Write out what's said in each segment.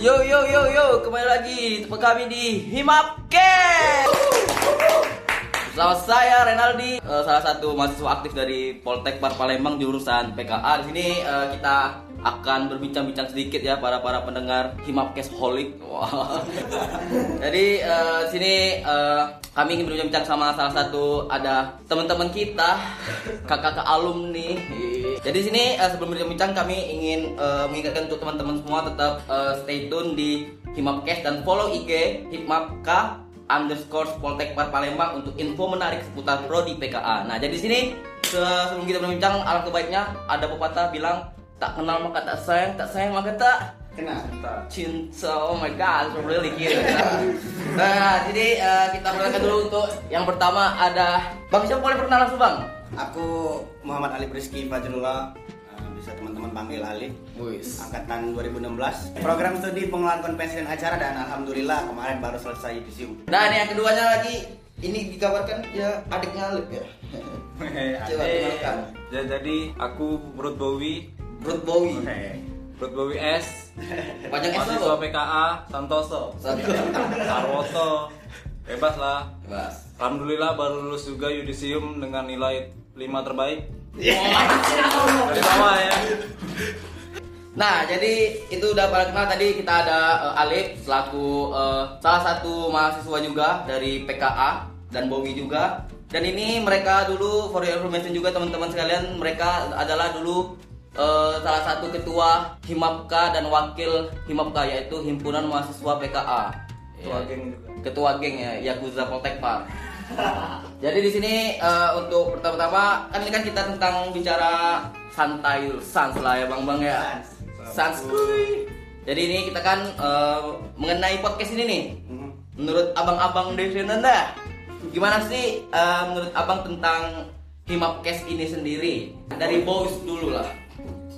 Yo yo yo yo, kembali lagi tempat kami di Himapcast. Bersama saya Renaldi, eh, salah satu mahasiswa aktif dari Poltek Par Palembang jurusan PKA. Di sini eh, kita akan berbincang-bincang sedikit ya para para pendengar Himapcast Holic. Jadi eh, di sini kami ingin berbincang sama salah satu ada teman-teman kita, kakak-kakak alumni. Jadi di sini eh, sebelum berbincang kami ingin eh, mengingatkan untuk teman-teman semua tetap eh, stay tune di Himapcast dan follow IG Himapka underscore Poltek Palembang untuk info menarik seputar prodi PKA. Nah, jadi di sini se- sebelum kita berbincang, alangkah baiknya ada pepatah bilang tak kenal maka tak sayang, tak sayang maka tak Kena. cinta. Oh my god, so really cute. Nah, jadi eh, kita perkenalkan dulu untuk yang pertama ada Bang siapa boleh perkenalan langsung Bang? Aku Muhammad Ali Rizky Fajrullah. Eh, Bisa teman-teman panggil Ali. Wis. Angkatan 2016. Program studi pengelolaan konvensi dan acara dan alhamdulillah kemarin baru selesai di SIU. Nah, ini yang keduanya lagi ini dikabarkan ya adiknya Alif ya. Coba kenalkan. Ya, jadi aku Brut Bowi, Brut Bowie. Brut Bowi S, Panjang S mahasiswa apa? PKA Santoso, Satu. Sarwoto, bebas lah. Bas. Alhamdulillah baru lulus juga yudisium dengan nilai 5 terbaik. Dari bawah ya. Nah, jadi itu udah pada kenal tadi kita ada eh, Alif selaku eh, salah satu mahasiswa juga dari PKA dan Bowi juga. Dan ini mereka dulu for your information juga teman-teman sekalian, mereka adalah dulu eh, salah satu ketua Himapka dan wakil Himapka yaitu Himpunan Mahasiswa PKA. Ketua Ya. geng juga. Ketua geng ya, Yakuza Poltek Par. Jadi di sini eh, untuk pertama-tama kan ini kan kita tentang bicara santai sans lah ya bang bang ya. Sans. Jadi ini kita kan eh, mengenai podcast ini nih. Mhm. Menurut abang-abang di sini anda, gimana sih eh, menurut abang tentang Himapcast ini sendiri? Dari boys dulu lah.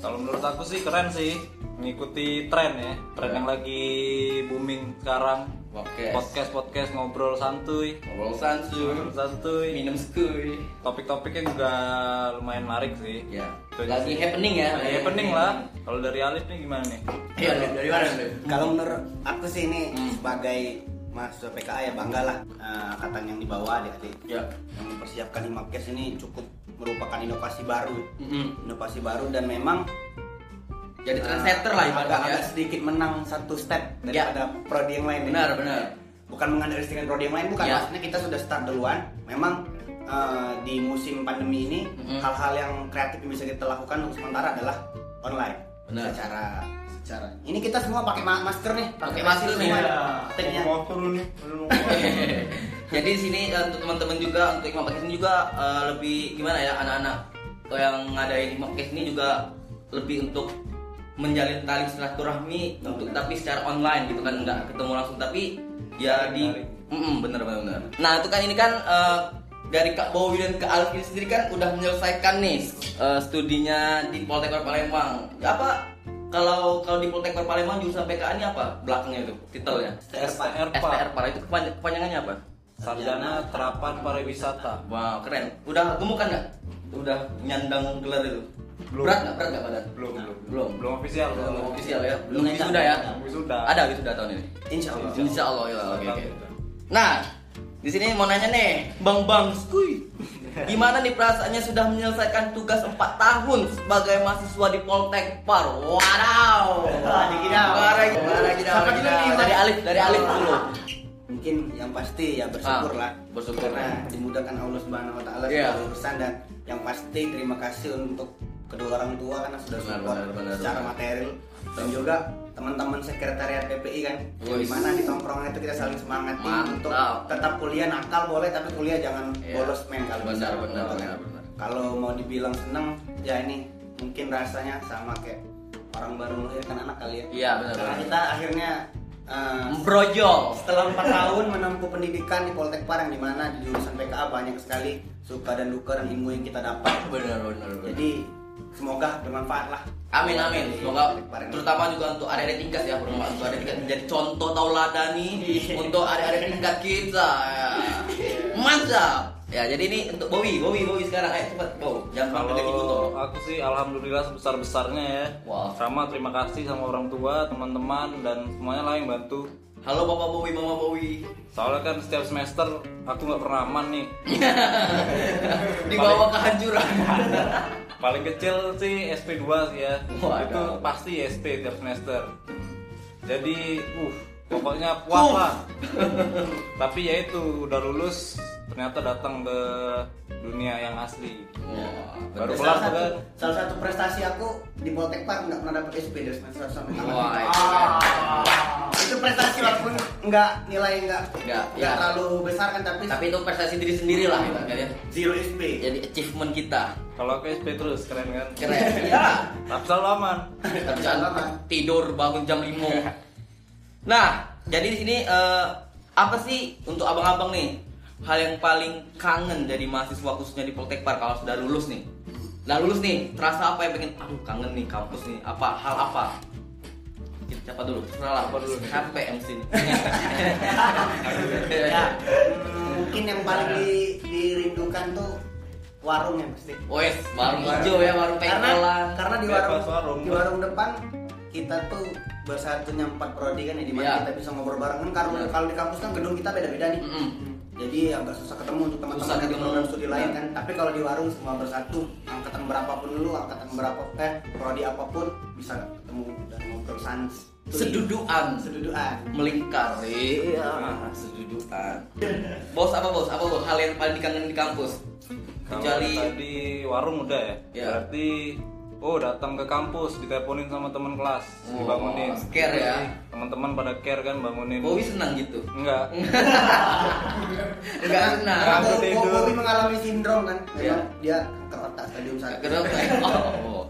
Kalau menurut aku sih keren sih mengikuti tren ya, tren yang lagi booming sekarang. Podcast. Podcast podcast ngobrol santuy, Ngobrol sansu, ngobrol santuy. minum skuy. Topik-topiknya juga lumayan menarik sih. Ya. Lagi sih. happening ya. Lagi happening lah. Kalau dari Alif nih gimana nih? Iya, dari mana? Kalau menurut aku sih ini Hmm. sebagai mahasiswa PKA ya bangga lah eh, angkatan yang dibawa adik-adik Ya. yang mempersiapkan Himapkes ini cukup merupakan inovasi baru Mm-mm. inovasi baru dan memang Jadi eh, trendsetter lah agak, ibaratnya. agak sedikit menang satu step Ya. daripada prodi yang lain Benar, benar. bukan mengandalkan prodi yang lain bukan Ya. maksudnya kita sudah start duluan memang eh, di musim pandemi ini Mm-mm. hal-hal yang kreatif yang bisa kita lakukan untuk sementara adalah online Benar. secara secara ini kita semua pakai ma- masker nih Pakai masker nih. semua. Teknya. Motor nih. Jadi di sini eh, untuk teman-teman juga untuk Imam Podcast ini juga eh, lebih gimana ya anak-anak yang ngadain Imam Podcast ini juga lebih untuk menjalin tali silaturahmi untuk tapi secara online gitu kan nggak ketemu langsung tapi ya di Mm-mm, bener bener bener. Nah itu kan ini kan eh, dari Kak Bowi dan Kak Alif ini sendiri kan udah menyelesaikan nih eh, studinya di Polteknik Palembang. Ya, apa kalau kalau di Polteknik Palembang jurusan PKA ini apa belakangnya itu titelnya? STR SPR Par itu kepan- kepanjangannya apa? Sarjana Terapan Pariwisata. Wow, keren. Udah gemuk kan nggak? Udah nyandang gelar itu. Belum. Berat nggak? Berat nggak badan? Belum, belum. Belum. Belum official. Belum official ya. Belum Belum wisuda ya. Wisuda. Ada wisuda tahun ini. insya Allah Insya Allah ya. Oke oke. Nah, di sini mau nanya nih, Bang Bang, skuy. Gimana nih perasaannya sudah menyelesaikan tugas 4 tahun sebagai mahasiswa di Poltek Par? Wadaw. Nih? Dari Alif, dari Alif dulu. mungkin yang pasti ya bersyukur Ah, lah bersyukur. karena dimudahkan Allah Subhanahu Wa Taala Iya. segala urusan dan yang pasti terima kasih untuk kedua orang tua karena sudah Benar, support benar, benar, secara benar. material dan juga teman-teman sekretariat PPI kan yang Wis. di mana di tongkrongan itu kita saling semangatin Mantap. untuk tetap kuliah nakal boleh tapi kuliah jangan Iya. bolos men kalau Benar, benar, kan. benar, benar. kalau mau dibilang seneng ya ini mungkin rasanya sama kayak orang baru melahirkan anak kali ya Iya, benar, karena benar. kita akhirnya eh, Brojol. setelah empat tahun menempuh pendidikan di Poltek Par yang di mana di jurusan PKA banyak sekali suka dan duka dan ilmu yang kita dapat. Benar, benar, benar. Jadi semoga bermanfaat lah. Amin amin. Semoga terutama juga untuk adik-adik tingkat ya, bermanfaat untuk adik tingkat menjadi contoh tauladani untuk adik-adik tingkat kita. Mantap. Ya, jadi ini untuk Bowi, Bowi, Bowi sekarang ayo cepat, Bow. Jangan sampai lagi butuh. aku sih alhamdulillah sebesar besarnya ya. Wah. Sama terima kasih sama orang tua, teman-teman dan semuanya lah yang bantu. Halo Bapak Bowi, Mama Bowi. Soalnya kan setiap semester aku nggak pernah aman nih. Dibawa kehancuran. Paling kecil sih SP2 sih ya. Waduh. Itu pasti SP tiap semester. Jadi, uh, pokoknya puas Uh. lah. Tapi ya itu udah lulus ternyata datang ke dunia yang asli. Wah, Baru kelar salah satu, kan. salah satu prestasi aku di Poltek Park nggak pernah dapet SP dari semester sampai tamat. Wah, itu Ah. itu prestasi walaupun nggak nilai nggak Nggak, nggak ya. terlalu besar kan tapi, Tapi itu prestasi diri sendiri lah gitu kan ya. zero SP Jadi achievement kita. Kalau aku SP terus keren kan? Keren. ya. Tapi selalu aman. Tapi lama. tidur bangun jam 5. Nah, jadi di sini eh, apa sih untuk abang-abang nih hal yang paling kangen dari mahasiswa khususnya di Poltek Park kalau sudah lulus nih? Nah lulus nih, terasa apa yang pengen? Aduh kangen nih kampus nih. Apa hal apa? Kita siapa dulu? Terserah lah. Siapa dulu nih? Capek MC ya mungkin yang paling di- dirindukan tuh warung yang pasti Wes, warung hijau ya, warung karena pengkolan. karena di warung, warung. di warung depan kita tuh bersatunya empat prodi kan ya di mana Iya. kita bisa ngobrol bareng kan kalau Benar. kalau di kampus kan gedung kita beda-beda nih. Jadi agak susah ketemu untuk teman-teman yang di ketemu. program studi lain Iya. kan tapi kalau di warung semua bersatu angkatan berapapun dulu angkatan berapa eh prodi apa pun bisa ketemu dan ngobrol sans Seduduan. seduduan melingkar iya sedudukan bos apa bos apa bos hal yang paling dikangenin di kampus kecuali tadi warung udah ya. Ya. Berarti oh datang ke kampus diteleponin sama teman kelas, Oh, dibangunin. care ya. Teman-teman pada care kan bangunin. Bowi senang gitu Enggak. enggak senang aku Bo- tidur. Bobi mengalami sindrom kan Iya. memang dia kanker otak stadium satu kanker otak oh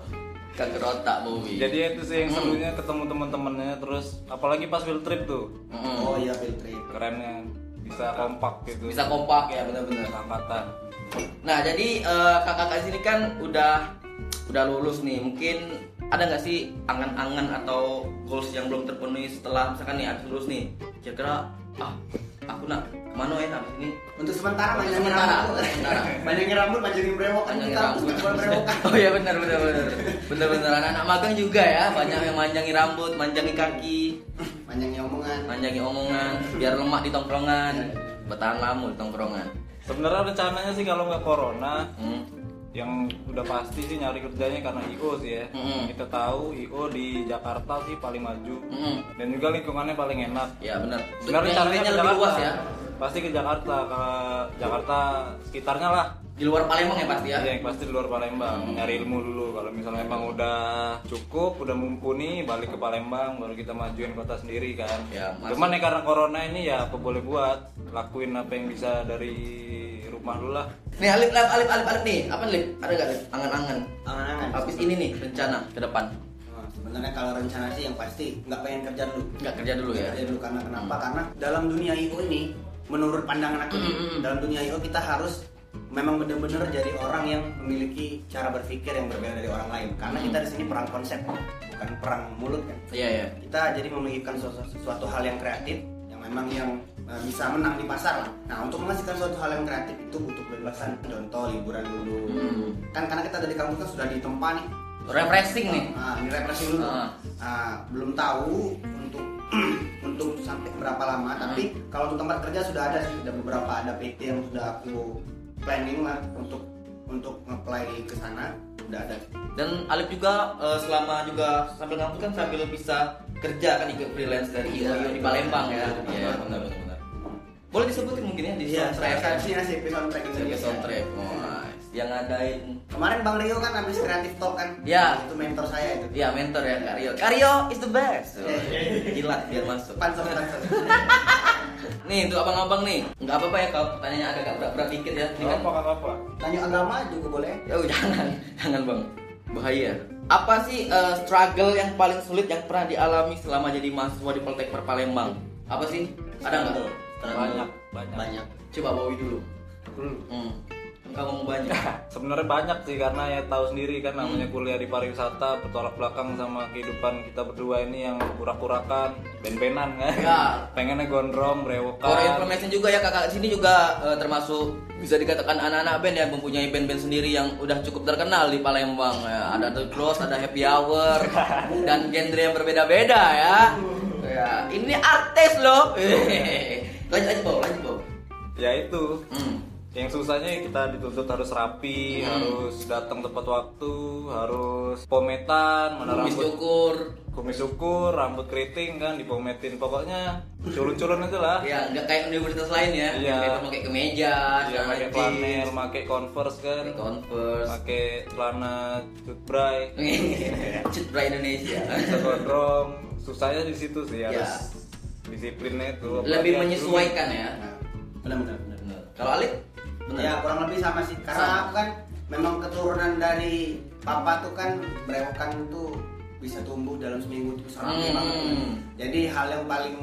kanker otak Bowi Jadi itu sih yang Hmm. serunya ketemu teman-temannya terus apalagi pas field trip tuh. Mm-mm. oh iya field trip Kerennya bisa kompak gitu. bisa kompak ya benar-benar angkatan. nah jadi eh, kakak-kakak sini kan udah udah lulus nih mungkin ada nggak sih angan-angan atau goals yang belum terpenuhi setelah misalkan nih habis lulus nih kira-kira ah aku nak ke mana ya habis ini untuk sementara panjangin sementara, sementara. panjangin rambut panjangin brewok kan kita brewok kan Oh iya benar benar benar. Benar benar anak-anak magang juga ya, banyak yang manjangin rambut, manjangin kaki, panjangin omongan manjangin omongan biar lemak di tongkrongan. Bertahan lama di tongkrongan. Sebenarnya rencananya sih kalau nggak corona Hmm. Yang udah pasti sih nyari kerjanya karena IO sih ya. Mm-mm. Kita tahu IO di Jakarta sih paling maju Mm-mm. dan juga lingkungannya paling enak. Ya benar. Sebenarnya caranya lebih Jakarta. luas ya. Pasti ke Jakarta, ke Jakarta sekitarnya lah. Di luar Palembang ya pasti ya. Iya, yang pasti di luar Palembang. Hmm. Nyari ilmu dulu. Kalau misalnya emang udah cukup, udah mumpuni, balik ke Palembang, baru kita majuin kota sendiri kan. Ya. Cuman ya karena corona ini ya apa boleh buat, lakuin apa yang bisa dari rumah dulu lah. Nih Alif, Alif, Alif, Alif, Alif nih. Apa nih? Alif? Ada gak Alif? Angan-angan. angan-angan Habis ini nih rencana ke depan. Nah, sebenarnya kalau rencana sih yang pasti nggak pengen kerja dulu Nggak kerja dulu ya. kerja dulu karena kenapa karena dalam dunia IO ini menurut pandangan aku nih, Mm-mm. dalam dunia IO kita harus memang benar-benar jadi orang yang memiliki cara berpikir yang berbeda dari orang lain karena Mm. kita di sini perang konsep bukan perang mulut kan Iya ya. kita jadi memikirkan sesuatu, sesuatu hal yang kreatif yang memang yang bisa menang di pasar lah. Nah untuk menghasilkan suatu hal yang kreatif itu butuh kebebasan. Contoh liburan dulu. Hmm. Kan karena kita dari kampus kan sudah ditempa nih. Refreshing nih. Nah, ini represi dulu. Ah. Nah, belum tahu untuk untuk sampai berapa lama. Tapi Hmm. kalau untuk tempat kerja sudah ada sih, sudah beberapa ada PT yang sudah aku planning lah untuk untuk nge-apply ke sana. Sudah ada. Dan Alif juga eh, selama juga sambil ngampus kan sambil bisa kerja kan ikut freelance dari IO Iya, di Palembang ya. Iya betul. benar benar. Boleh disebutin mungkin ya di Iya, soundtrack. saya sih soundtrack Indonesia. soundtrack. Oh, nice. Yang ngadain Kemarin Bang Rio kan habis kreatif talk kan? Iya. Itu mentor saya itu. Iya mentor ya Karyo. Karyo is the best. Oh. Jilat biar masuk. Pansos pansos. Nih untuk abang-abang nih, nggak apa-apa ya kalau pertanyaannya agak berat-berat dikit ya. Ini Gak kan apa gak apa. Tanya agama juga boleh. Ya udah, jangan, jangan bang, bahaya. Apa sih eh, struggle yang paling sulit yang pernah dialami selama jadi mahasiswa di Poltek Palembang? Apa sih? Ada nggak? Banyak, banyak. Banyak. Coba bawi dulu. Hmm. Enggak ngomong banyak. Sebenarnya banyak sih karena ya tahu sendiri kan namanya kuliah di pariwisata bertolak belakang sama kehidupan kita berdua ini yang kurak-kurakan, ben-benan kan. Ya. Pengennya gondrong, For brewokan. information juga ya kakak sini juga eh, termasuk bisa dikatakan anak-anak band yang mempunyai band-band sendiri yang udah cukup terkenal di Palembang ya. Ada The Close, ada Happy Hour dan genre yang berbeda-beda ya. Ya, ini artis loh. Lanjut aja bau, lanjut bau. Ya itu. Hmm. Yang susahnya kita dituntut harus rapi, Hmm. harus datang tepat waktu, harus pometan, mana Kumis rambut cukur. kumis ukur, rambut keriting kan dipometin. Pokoknya culun-culun itu lah. Ya, nggak kayak universitas lain ya. Iya. Kayak pakai kemeja, celana pakai flanel, pakai converse kan, pakai Converse. pakai celana cutbray, Cut Bra Indonesia. bisa gondrong. Susahnya di situ sih Ya. Disiplinnya itu. Lebih menyesuaikan ya. Nah, benar-benar benar. Bener. Kalau Alif? Ya kurang lebih sama sih karena Sama. aku kan memang keturunan dari papa tuh kan brewokan tuh bisa tumbuh dalam seminggu tuh serapi Hmm. banget. Jadi hal yang paling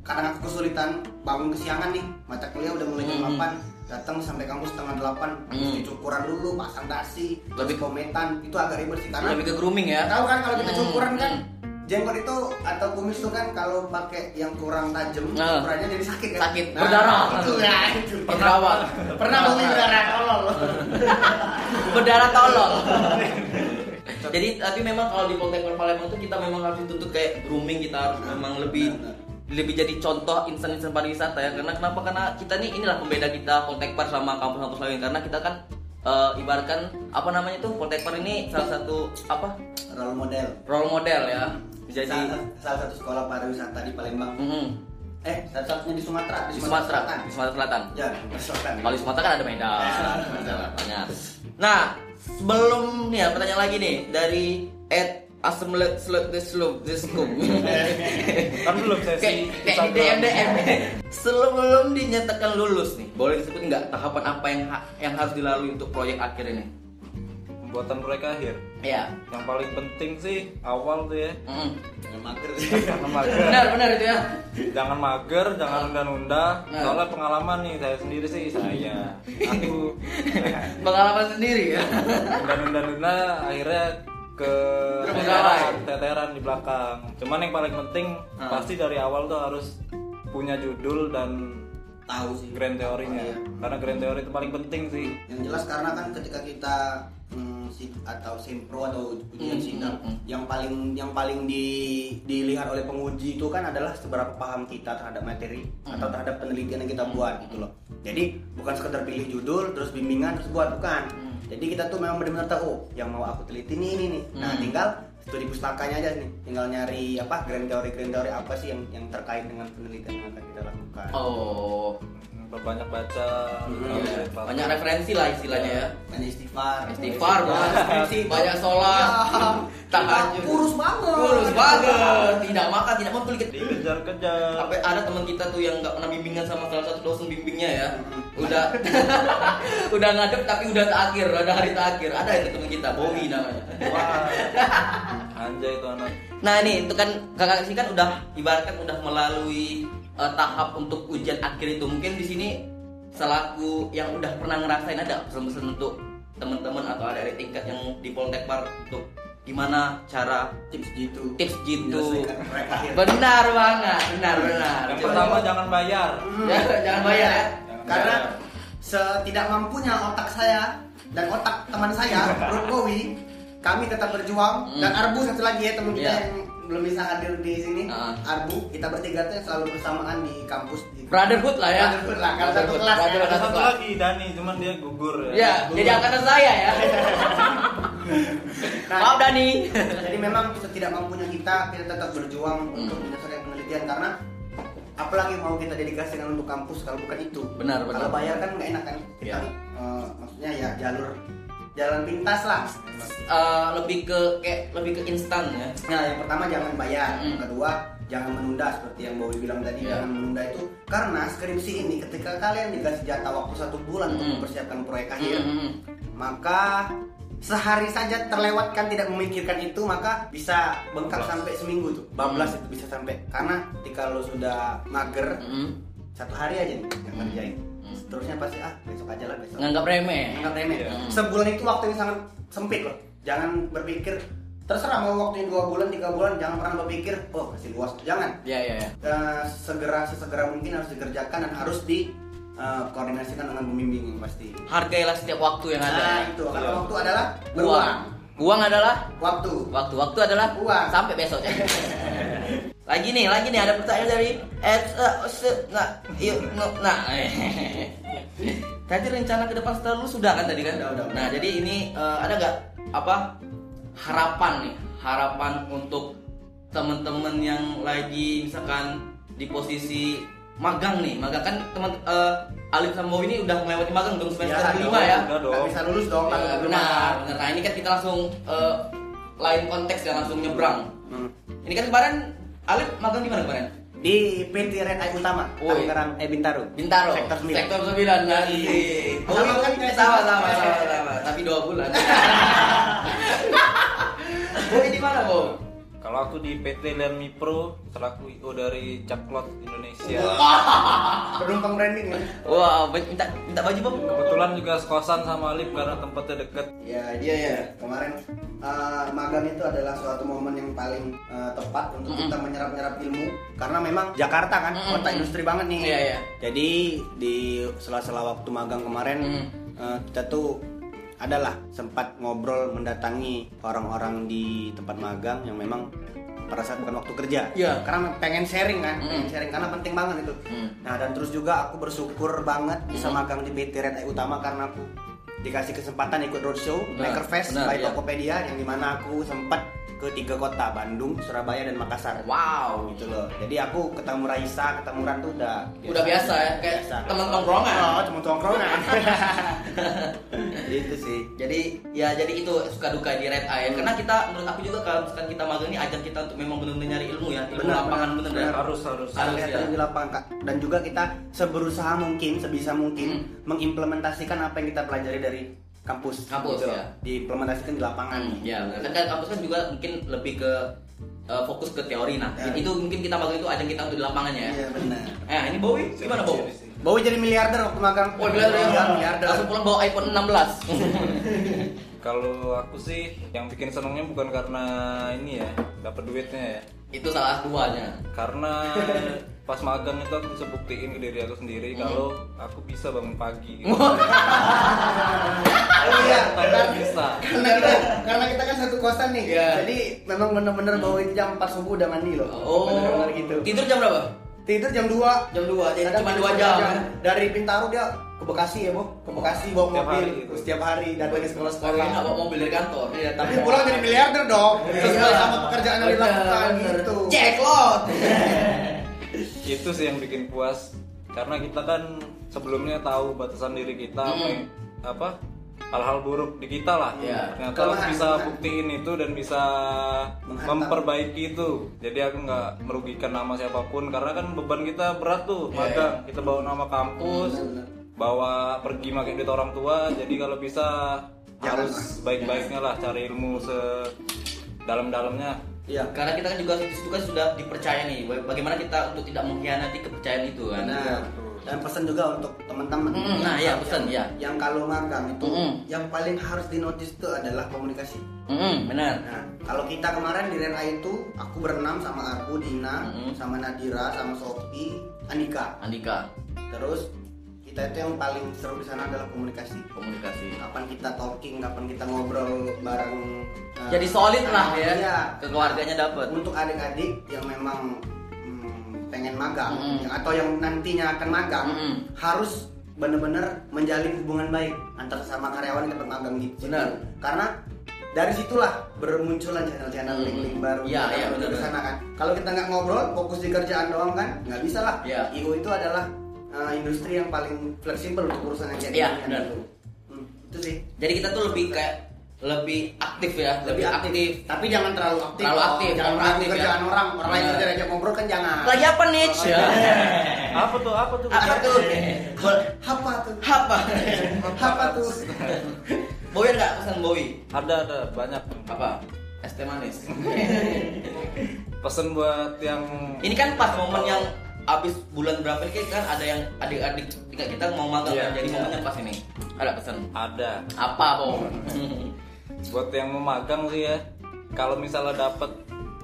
kadang aku kesulitan bangun kesiangan nih mata kuliah udah mulai jam Hmm. 8 datang sampai kampus setengah 8 Hmm. mesti cukuran dulu pasang dasi Lebih- kometan itu agak ribet sih karena Lebih ke grooming ya. tahu kan kalau kita Hmm. cukuran kan jenggot itu atau kumis itu kan kalau pakai yang kurang tajam Nah. ukurannya jadi sakit kan? Sakit, berdarah. itu ya itu. Perawat. pernah bumi berdarah. tolol. Berdarah tolol. Jadi tapi memang kalau di Poltek Palembang itu kita memang harus dituntut kayak grooming kita harus memang lebih lebih jadi contoh insan-insan pariwisata ya. Karena kenapa? Karena kita nih inilah pembeda kita Poltekpar sama kampus-kampus lain. Karena kita kan eh, ibaratkan apa namanya tuh Poltekpar ini salah satu apa? Role model. Role model ya jadi salah, salah satu sekolah pariwisata di Palembang mm, eh satu-satunya di Sumatera di Sumatera Selatan di Sumatera Selatan ya di Selatan Kalau di Sumatera kan ada Medan. Banyak. Nah, sebelum nih ya pertanyaan lagi nih dari Ed Asmlet Slet Deslum Deskum. Kan belum sesi Kayak di DM. DM. Sebelum dinyatakan lulus nih, boleh disebut nggak tahapan apa yang ha- yang harus dilalui untuk proyek akhir ini? Pembuatan proyek akhir. Ya. Yang paling penting sih awal tuh ya. Mm. Jangan mager sih Jangan mager. Benar benar itu ya. Jangan mager, jangan nunda-nunda. Nah. Soalnya pengalaman nih saya sendiri sih saya, aku Pengalaman sendiri ya. nunda-nunda akhirnya ke teteran, teteran di belakang. Cuman yang paling penting Ah. pasti dari awal tuh harus punya judul dan tahu sih grand teorinya. Iya. Karena grand teori itu paling penting sih. yang jelas karena kan ketika kita hmm, si- atau simpro atau ujian Hmm, sidang hmm, hmm. yang paling yang paling di, dilihat oleh penguji itu kan adalah seberapa paham kita terhadap materi Hmm. atau terhadap penelitian yang kita buat gitu loh jadi bukan sekedar pilih judul terus bimbingan terus buat bukan Hmm. jadi kita tuh memang benar-benar tahu yang mau aku teliti ini ini nih nah Hmm. tinggal studi pustakanya aja nih tinggal nyari apa grand teori grand teori apa sih yang yang terkait dengan penelitian yang akan kita lakukan Oh, Perbanyak baca, Hmm, iya. banyak referensi lah istilahnya ya. banyak istighfar Istighfar, banyak skripsi. banyak sholat, tahajud. kurus banget Kurus banget, tidak makan, tidak mampu dikit. Dikejar-kejar. Sampai ada teman kita tuh yang nggak pernah bimbingan sama salah satu dosen bimbingnya ya. Udah udah ngadep tapi udah terakhir, udah hari terakhir. Ada itu teman kita, Bowi namanya. Wah, anjay itu anak. Nah ini itu kan kakak sini kan udah ibaratkan udah melalui eh, tahap untuk ujian akhir itu. Mungkin di sini selaku yang udah pernah ngerasain ada pesan-pesan untuk teman-teman atau ada tingkat yang di Poltekpar untuk gimana cara tips gitu tips gitu. Benar banget, benar benar. Yang Coba- pertama jangan bayar. Ya, jangan bayar ya. Jangan karena bayar. setidak mampunya otak saya dan otak teman saya Rukowi kami tetap berjuang Hmm. dan Arbu satu lagi ya teman kita Iya. yang belum bisa hadir di sini Ah. Arbu kita bertiga tuh selalu bersamaan di kampus di Brotherhood lah ya. Brotherhood lah kalau satu Brotherhood, kelas ya. brotherhood. Ada Satu lagi Dani, cuman dia gugur ya. Ya, Gugur. jadi angkatan saya ya. Nah, Maaf Dani. jadi memang setidak mampunya kita kita tetap berjuang Hmm. untuk menyelesaikan penelitian karena apalagi mau kita dedikasikan untuk kampus kalau bukan itu Benar, benar. kalau bayar kan nggak enak kan kita Ya. eh, maksudnya ya jalur jalan pintas lah Eh, lebih ke kayak lebih ke instan ya. nah yang pertama jangan bayar Hmm. yang kedua jangan menunda seperti yang Bowie bilang tadi Ya. jangan menunda itu karena skripsi ini ketika kalian dikasih jatah waktu satu bulan untuk Hmm. mempersiapkan proyek akhir Hmm. maka sehari saja terlewatkan tidak memikirkan itu maka bisa bengkak sampai seminggu tuh bablas itu bisa sampai karena ketika lo sudah mager Hmm. satu hari aja nih yang Hmm. kerjain Hmm. seterusnya pasti ah besok aja lah besok Nganggap remeh. Anggap remeh. Iya. Sebulan itu waktu yang sangat sempit loh. Jangan berpikir terserah mau waktu dua bulan tiga bulan jangan pernah berpikir oh masih luas jangan Iya, iya, iya. Eh, segera sesegera mungkin harus dikerjakan dan harus di eh, koordinasikan dengan pembimbing pasti Hargailah setiap waktu yang ada. nah itu karena Iya. waktu adalah Uang. beruang Uang adalah waktu waktu. Waktu adalah Uang. Sampai besok. lagi nih, lagi nih ada pertanyaan dari Ed eh, nah, yuk, no, nah. Tadi rencana ke depan setelah lu sudah kan tadi kan? Udah, udah. Nah, jadi ini eh, ada nggak apa harapan nih? Harapan untuk temen-temen yang lagi misalkan di posisi magang nih, magang kan teman eh, Alif sama Bowi ini udah melewati magang dong semester Ya, ya. Udah dong. Bisa lulus dong Ya, benar, benar. Nah, ini kan kita langsung eh, lain konteks ya, langsung nyebrang. Hmm. Ini kan kemarin Alif magang di mana kemarin? di PT Red Eye Utama Woi. Tangerang eh Bintaro Bintaro. sektor 9 Sektor 9 nanti. Oh, Sama kan, iya, sama, sama. sama, sama. Tapi dua bulan. Boy di mana, Bo? Kalau aku di PT Lermi Pro selaku IO dari Caklot Indonesia. penumpang branding ya Wah, minta minta baju, Bob. Kebetulan juga sekosan sama Alif karena tempatnya deket. Ya, Iya, iya. Kemarin uh, magang itu adalah suatu momen yang paling uh, tepat untuk Mm-mm. kita menyerap-nyerap ilmu karena memang Jakarta kan Mm-mm. kota industri banget nih. Iya, iya. Jadi di sela-sela waktu magang kemarin Mm. uh, kita tuh adalah sempat ngobrol mendatangi orang-orang di tempat magang yang memang pada saat bukan waktu kerja. Iya. Karena pengen sharing kan, Mm. pengen sharing karena penting banget itu. Mm. Nah dan terus juga aku bersyukur banget bisa Mm. magang di PT Red Eye Utama karena aku dikasih kesempatan ikut roadshow Makerfest by iya. Tokopedia yang di mana aku sempat ke tiga kota Bandung, Surabaya dan Makassar. Wow. Gitu loh. Jadi aku ketemu Raisa, ketemu Ran tuh udah Udah biasa ya, kayak Biasa. teman tongkrongan. Oh, cuma tongkrongan. gitu sih. Jadi ya jadi itu suka duka di Red Eye. Karena kita menurut aku juga kalau misalkan kita magang ini ajang kita untuk memang benar-benar nyari ilmu ya, ilmu Benar, lapangan benar, benar. ya. Harus harus. Harus ya. di lapangan Kak. dan juga kita seberusaha mungkin sebisa mungkin mengimplementasikan apa yang kita pelajari dari kampus Kampus, gitu. ya. diimplementasikan di lapangan Ya, benar. kan kan kampus kan juga mungkin lebih ke eh, fokus ke teori nah. Ya. Itu mungkin kita magang itu ajang kita untuk di lapangan ya. iya benar Eh, ini Bowie gimana, Bow? Bowie jadi miliarder waktu magang Oh, bilang Iya, miliarder Langsung pulang bawa iPhone 16. Kalau aku sih yang bikin senangnya bukan karena ini ya dapat duitnya ya, itu salah duanya. karena pas magang itu aku bisa buktiin ke diri aku sendiri kalau aku bisa bangun pagi. Gitu. Oh, iya Tapi karena, bisa. karena kita karena kita kan satu kosan nih Iya. jadi memang bener-bener itu jam 4 subuh udah mandi loh Oh, bener-bener gitu Tidur jam berapa? tidur jam 2 Jam 2, jadi Kadang cuma tidur 2 jam. dari Bintaro dia ke Bekasi ya bu ke Bekasi bawa Setiap mobil hari gitu. setiap hari ke Sekolah sekolah-sekolah enggak bawa mobil dari kantor. Iya, tapi pulang jadi miliarder dong. Sesuai Iya. sama pekerjaan yang dilakukan gitu. Lot. itu sih yang bikin puas karena kita kan sebelumnya tahu batasan diri kita apa Mm. yang- apa hal-hal buruk di kita lah Iya. ternyata aku bisa kelemahan. buktiin itu dan bisa Menghantam. memperbaiki itu jadi aku nggak merugikan nama siapa pun karena kan beban kita berat tuh Iya, magang kita bawa nama kampus Benar-benar. bawa pergi pakai duit orang tua jadi kalau bisa Jangan, harus baik-baiknya lah cari ilmu se dalam-dalamnya Iya. Karena kita kan juga di situ kan sudah dipercaya nih. Bagaimana kita untuk tidak mengkhianati kepercayaan itu kan. Nah, dan pesan juga untuk teman-teman. Mm, nah, iya, pesan, ya. Yang kalau magang itu Mm. yang paling harus dinotis itu adalah komunikasi. Mm, benar. Nah, kalau kita kemarin di Rena itu aku berenam sama aku, Dina, Mm. sama Nadira, sama Sophie, Andika. Andika Terus kita itu yang paling seru di sana adalah komunikasi. komunikasi. Kapan kita talking, kapan kita ngobrol bareng. uh, Jadi solid lah ya. Iya. Keluarganya dapat. untuk adik-adik yang memang hmm, pengen magang Mm. yang- atau yang nantinya akan magang Mm. harus benar-benar menjalin hubungan baik antar sama karyawan yang magang di situ. Benar. karena dari situlah bermunculan channel-channel Mm. link-link baru Iya, iya, ada benar, sana kan kalau kita nggak ngobrol fokus di kerjaan doang kan nggak bisa lah. IO itu adalah uh, industri yang paling fleksibel untuk urusan yang kayak Iya, gini kan benar. gitu. Hmm, itu sih Jadi kita tuh lebih kayak lebih aktif ya, lebih aktif. tapi jangan terlalu aktif Terlalu aktif, jangan terlalu mengganggu aktif ya. kerjaan orang orang lain kerja aja ngobrol kan jangan Lagi apa nih? apa tuh apa tuh Apa tuh? Apa tuh Apa? apa tuh Bowie nggak pesan Bowie? ada ada banyak Apa? Es teh manis. pesen buat yang Ini kan pas momen yang abis bulan berapa ini kan ada yang adik-adik tingkat kita mau magang Iya, kan? jadi iya. momennya pas ini ada pesan ada apa po buat yang mau magang sih ya kalau misalnya dapat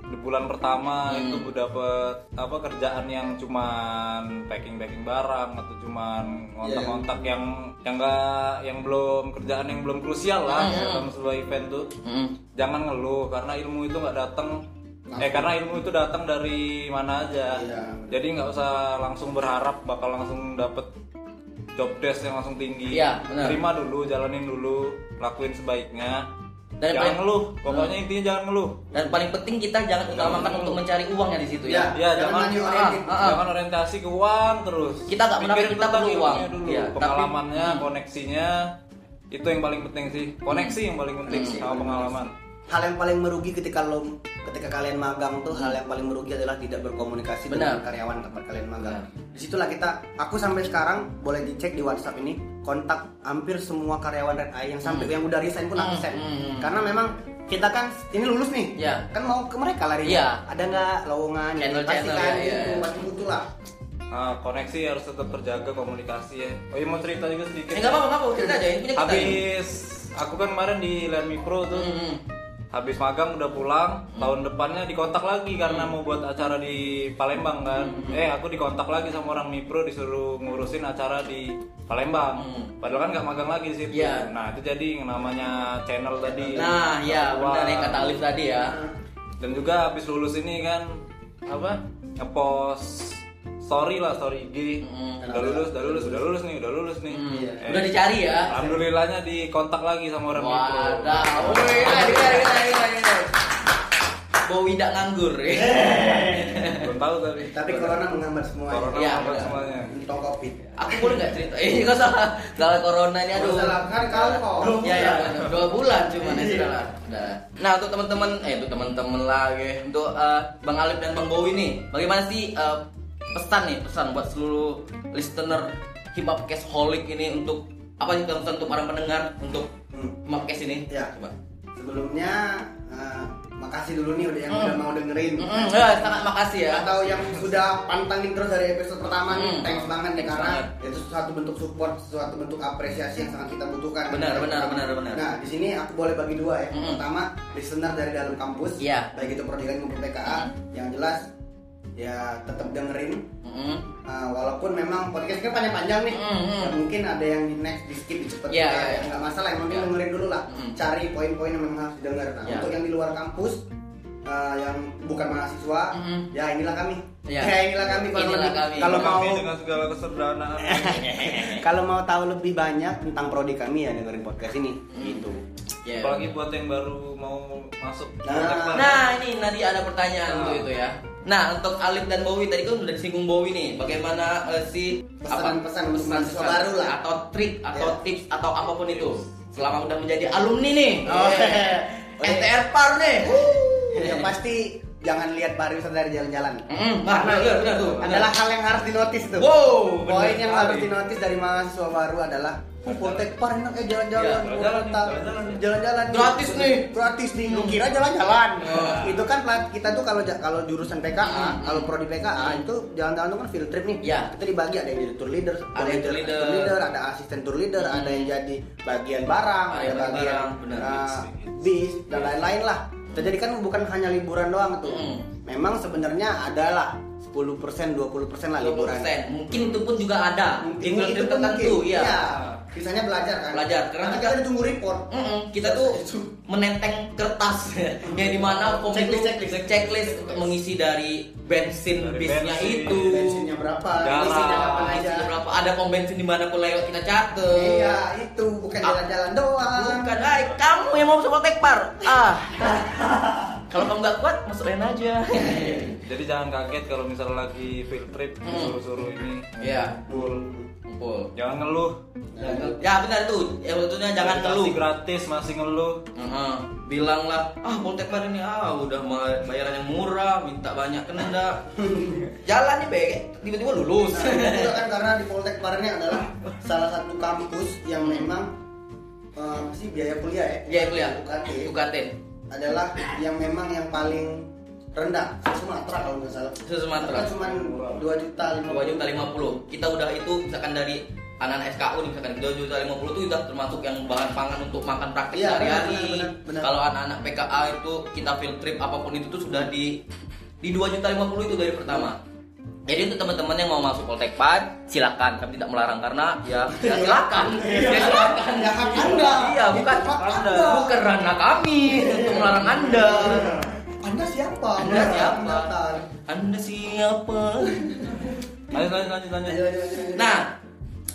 di bulan pertama Hmm. itu dapat apa kerjaan yang cuman packing packing barang atau cuman ngontak-ngontak yang yang enggak yang belum kerjaan yang belum krusial lah dalam sebuah event tuh Mm. jangan ngeluh karena ilmu itu nggak datang eh karena ilmu itu datang dari mana aja. Iya. jadi nggak usah langsung berharap bakal langsung dapet job desk yang langsung tinggi. Iya, terima dulu jalanin dulu lakuin sebaiknya. Dan jangan paling- ngeluh pokoknya intinya jangan ngeluh. Dan paling penting kita jangan utamakan untuk mencari uangnya di situ ya, Ya. ya Jangan jangan. money oriented. Ah, ah. jangan orientasi ke uang terus. Kita nggak Pikirin kita perlu uang. dulu. Iya, tapi- pengalamannya koneksinya itu yang paling penting sih. Koneksi yang paling penting Hmm. sama pengalaman hal yang paling merugi ketika lo ketika kalian magang tuh hal yang paling merugi adalah tidak berkomunikasi dengan Benar. karyawan tempat kalian magang. Di situlah kita, aku sampai sekarang boleh dicek di WhatsApp ini kontak hampir semua karyawan Red Eye yang sampai yang udah resign pun aku Hmm, send. hmm. Karena memang kita kan ini lulus nih, Iya. kan mau ke mereka lari. Iya. Ada nggak lowongan? Channel- pasti channel, kan ya, iya. pasti butuh lah. Nah, koneksi harus tetap terjaga komunikasi ya oh iya mau cerita juga sedikit eh nggak apa-apa cerita aja ini punya kita habis aku kan kemarin di Landmi Pro tuh Mm, mm. Habis magang udah pulang tahun depannya dikontak lagi karena mau buat acara di Palembang kan. Eh aku dikontak lagi sama orang Mipro disuruh ngurusin acara di Palembang. Hmm. padahal kan nggak magang lagi sih Iya. nah itu jadi yang namanya channel tadi. Nah ya benar yang kata Alif tadi ya. Dan juga habis lulus ini kan apa ngepost story lah story IG Hmm. udah lulus udah lulus udah lulus nih udah lulus nih Iya. Eh, udah dicari ya alhamdulillahnya dikontak lagi sama orang Mipro Wadah, woi, kita kita kita kita kita. Bau tidak nganggur. belum tahu tapi Tapi corona menghambat semua. corona Iya, menghambat semuanya Untuk covid. Aku boleh nggak cerita? Eh, nggak salah. Kalau corona ini aduh. Salah, kan kau kok. Ya ya, dua bulan cuma ya sudah lah. Nah untuk teman-teman, eh untuk teman-teman lagi, untuk eh, Bang Alif dan Bang Bowi nih, bagaimana sih eh, pesan nih pesan buat seluruh listener Hip Hop Cast Holic ini untuk apa sih pesan untuk para pendengar untuk Hmm. Hip Hop Cast ini? Ya. Coba. Sebelumnya eh, makasih dulu nih udah yang Hmm. udah mau dengerin. Mm, ya, sangat makasih ya. Atau yang sudah pantangin terus dari episode pertama nih, Hmm. thanks banget nih Thanks karena itu suatu bentuk support, suatu bentuk apresiasi yang sangat kita butuhkan. Benar, benar, benar, benar. Nah, di sini aku boleh bagi dua ya. Hmm. Pertama, listener dari dalam kampus, Iya. baik itu prodi maupun PKA, yang jelas ya tetap dengerin Mm, Nah, walaupun memang podcastnya panjang-panjang nih, Hmm, hmm. ya mungkin ada yang di next di skip di cepet Iya, ya, iya. nggak masalah, yang penting Iya. dengerin dulu lah, Hmm. cari poin-poin yang memang harus didengar. Nah, Iya. untuk yang di luar kampus, eh, yang bukan mahasiswa, Hmm. ya inilah kami, ya inilah kami. Kalau Inilah lebih- kami. kalau mau dengan segala kesederhanaan kalau mau tahu lebih banyak tentang prodi kami ya dengerin podcast ini, Hmm. gitu. ya. apalagi buat yang baru mau masuk Nah. Nah ini nanti ada pertanyaan untuk itu ya. Nah untuk Alif dan Bowie tadi kan udah disinggung Bowie nih. Bagaimana eh, si Pesan-pesan mahasiswa baru lah. atau trik atau Ya. tips atau apa pun itu selama udah menjadi alumni nih. Oh. Eh, STR par nih. yang pasti jangan lihat pariwisata dari jalan-jalan. Mm-mm, nah, benar, benar, benar tuh. adalah hal yang harus dinotis tuh. Wow, Poin yang harus dinotis dari mahasiswa baru adalah Oh, Poltek Par enak eh Iya, jalan-jalan, kota, jalan-jalan nih. Gratis nih. gratis nih. Lu kira jalan-jalan? Iya. Itu kan kita tuh kalau kalau jurusan PKA, Hmm, kalau prodi PKA itu jalan-jalan tuh kan field trip nih. Iya. Kita dibagi ada yang jadi tour leader, Ada yang tour leader. ada asisten tour leader, Hmm. ada yang jadi bagian barang, Ada ada, bagian barang, benar. uh, bis dan lain-lain lah. Jadi kan bukan hanya liburan doang tuh. Hmm. Memang sebenarnya adalah 10% 20% lah liburan. 20%. Mungkin itu pun juga ada. Mungkin Di itu tertentu, iya. Iya. Bisanya belajar kan. Belajar, karena kita- kita ditunggu report. Mm-mm, kita tuh menenteng kertas yang di mana form itu Checklist, checklist. checklist untuk mengisi dari bensin Dari bisnya bensin, itu Bensinnya berapa? Garam. Isinya kapan aja. Isinya berapa ada pom bensin di mana pun lewat kita catet Iya, itu bukan Ah. jalan-jalan doang. bukan ay kamu yang mau sama tekpar ah kalau kamu nggak kuat masuk lain aja jadi jangan kaget kalau misalnya lagi field trip Hmm. suruh-suruh ini iya full kumpul jangan ngeluh. Ya benar tuh ya maksudnya jangan Dikasih ngeluh. gratis masih ngeluh. Heeh. bilang lah ah Poltekbar ini ah udah bayaran yang murah minta banyak kena. Jalan nih be. Tiba-tiba lulus. Nah, itu kan karena di Poltek Par ini adalah salah satu kampus yang memang eh, apa sih biaya kuliah ya. ya kuliah. UKT UKT adalah yang memang yang paling rendah Sumatera kalau nggak salah. Se Sumatera. Mereka cuma dua juta lima juta lima puluh. Kita udah itu misalkan dari anak-anak SKU nih misalkan dua juta lima puluh itu udah termasuk yang bahan pangan untuk makan praktek Iya, sehari-hari. kalau anak-anak PKA itu kita field trip apa pun itu tuh sudah di di dua juta lima puluh itu dari pertama. Jadi untuk teman-teman yang mau masuk Poltekpad silakan. Kami tidak melarang karena ya, ya silakan. Ya silakan. Ya, hak Anda. iya bukan anda. Anda. bukan ranah kami untuk melarang anda anda siapa Anda siapa? Anda siapa lanjut lanjut lanjut lanjut Ayo, ayo, ayo, ayo. Nah,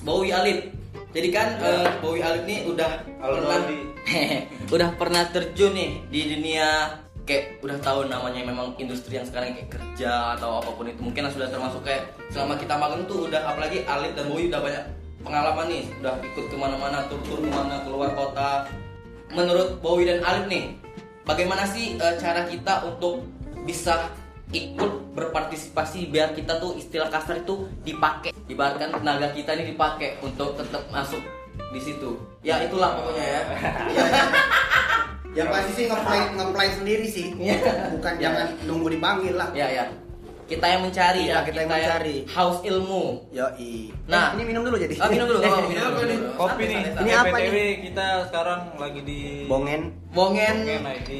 Bowie Alif. Jadi kan eh, Bowie Alif nih udah Halo, pernah Aldi. udah pernah terjun nih di dunia kayak udah tahu namanya memang industri yang sekarang kayak kerja atau apa pun itu mungkin sudah termasuk kayak selama kita magang tuh udah apalagi Alif dan Bowie udah banyak pengalaman nih udah ikut ke mana-mana tur-tur ke mana keluar kota menurut Bowie dan Alif nih bagaimana sih eh, cara kita untuk bisa ikut berpartisipasi biar kita tuh istilah kasar itu dipakai? Ibaratkan tenaga kita ini dipakai untuk tetap masuk di situ. Ya itulah pokoknya ya. Yang pasti sih ngeplay ngeplay sendiri sih. Iya. bukan jangan nunggu dipanggil lah. Ya ya kita yang mencari Iya, ya kita yang mencari. haus ilmu Yoi. Nah. Eh, ini minum dulu jadi. Ah, minum dulu, Eh, oh, minum dulu. kopi nih Santai, Ini ini apa PTW nih? kita sekarang lagi di Bongen Bongen Bongen ID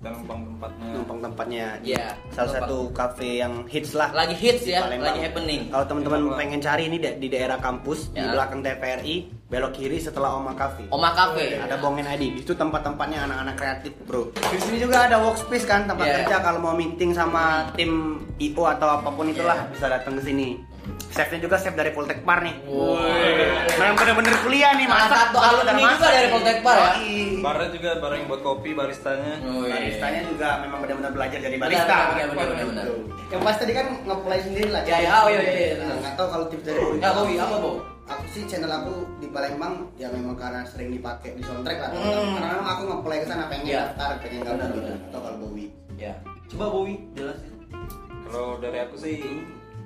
numpang tempatnya numpang tempatnya. Iya. Salah satu cafe yang hits lah. lagi hits ya lagi happening Kalau teman-teman Iya, pengen cari ini di daerah kampus di Ya. belakang TVRI, belok kiri setelah Oma Cafe. Oma Cafe Ada Bongen ID. Itu tempat-tempatnya anak-anak kreatif, Bro. Di sini juga ada workspace kan, tempat Iya. kerja kalau mau meeting sama tim IO atau apa pun itulah Iya. bisa datang ke sini. Chefnya juga chef dari Poltek Par nih. Woi. Memang bener-bener kuliah nih, masak satu alumni masak. juga dari Poltek Par ya? Barnya juga barang yang buat kopi baristanya Woi. Baristanya juga memang benar-benar belajar jadi barista. benar, benar, benar, benar. Yang pasti tadi kan nge-play sendiri lah. Ya, ya, oh, iya, iya, iya. Nah, nggak tahu kalau tips dari ya Bowie apa Bo Aku sih channel aku di Palembang ya memang karena sering dipakai di soundtrack lah. Hmm. Karena memang aku nge-play ke sana pengen Iya. daftar, pengen gabung gitu. Atau kalau Bowie. ya coba Bowie jelasin. Kalau dari aku sih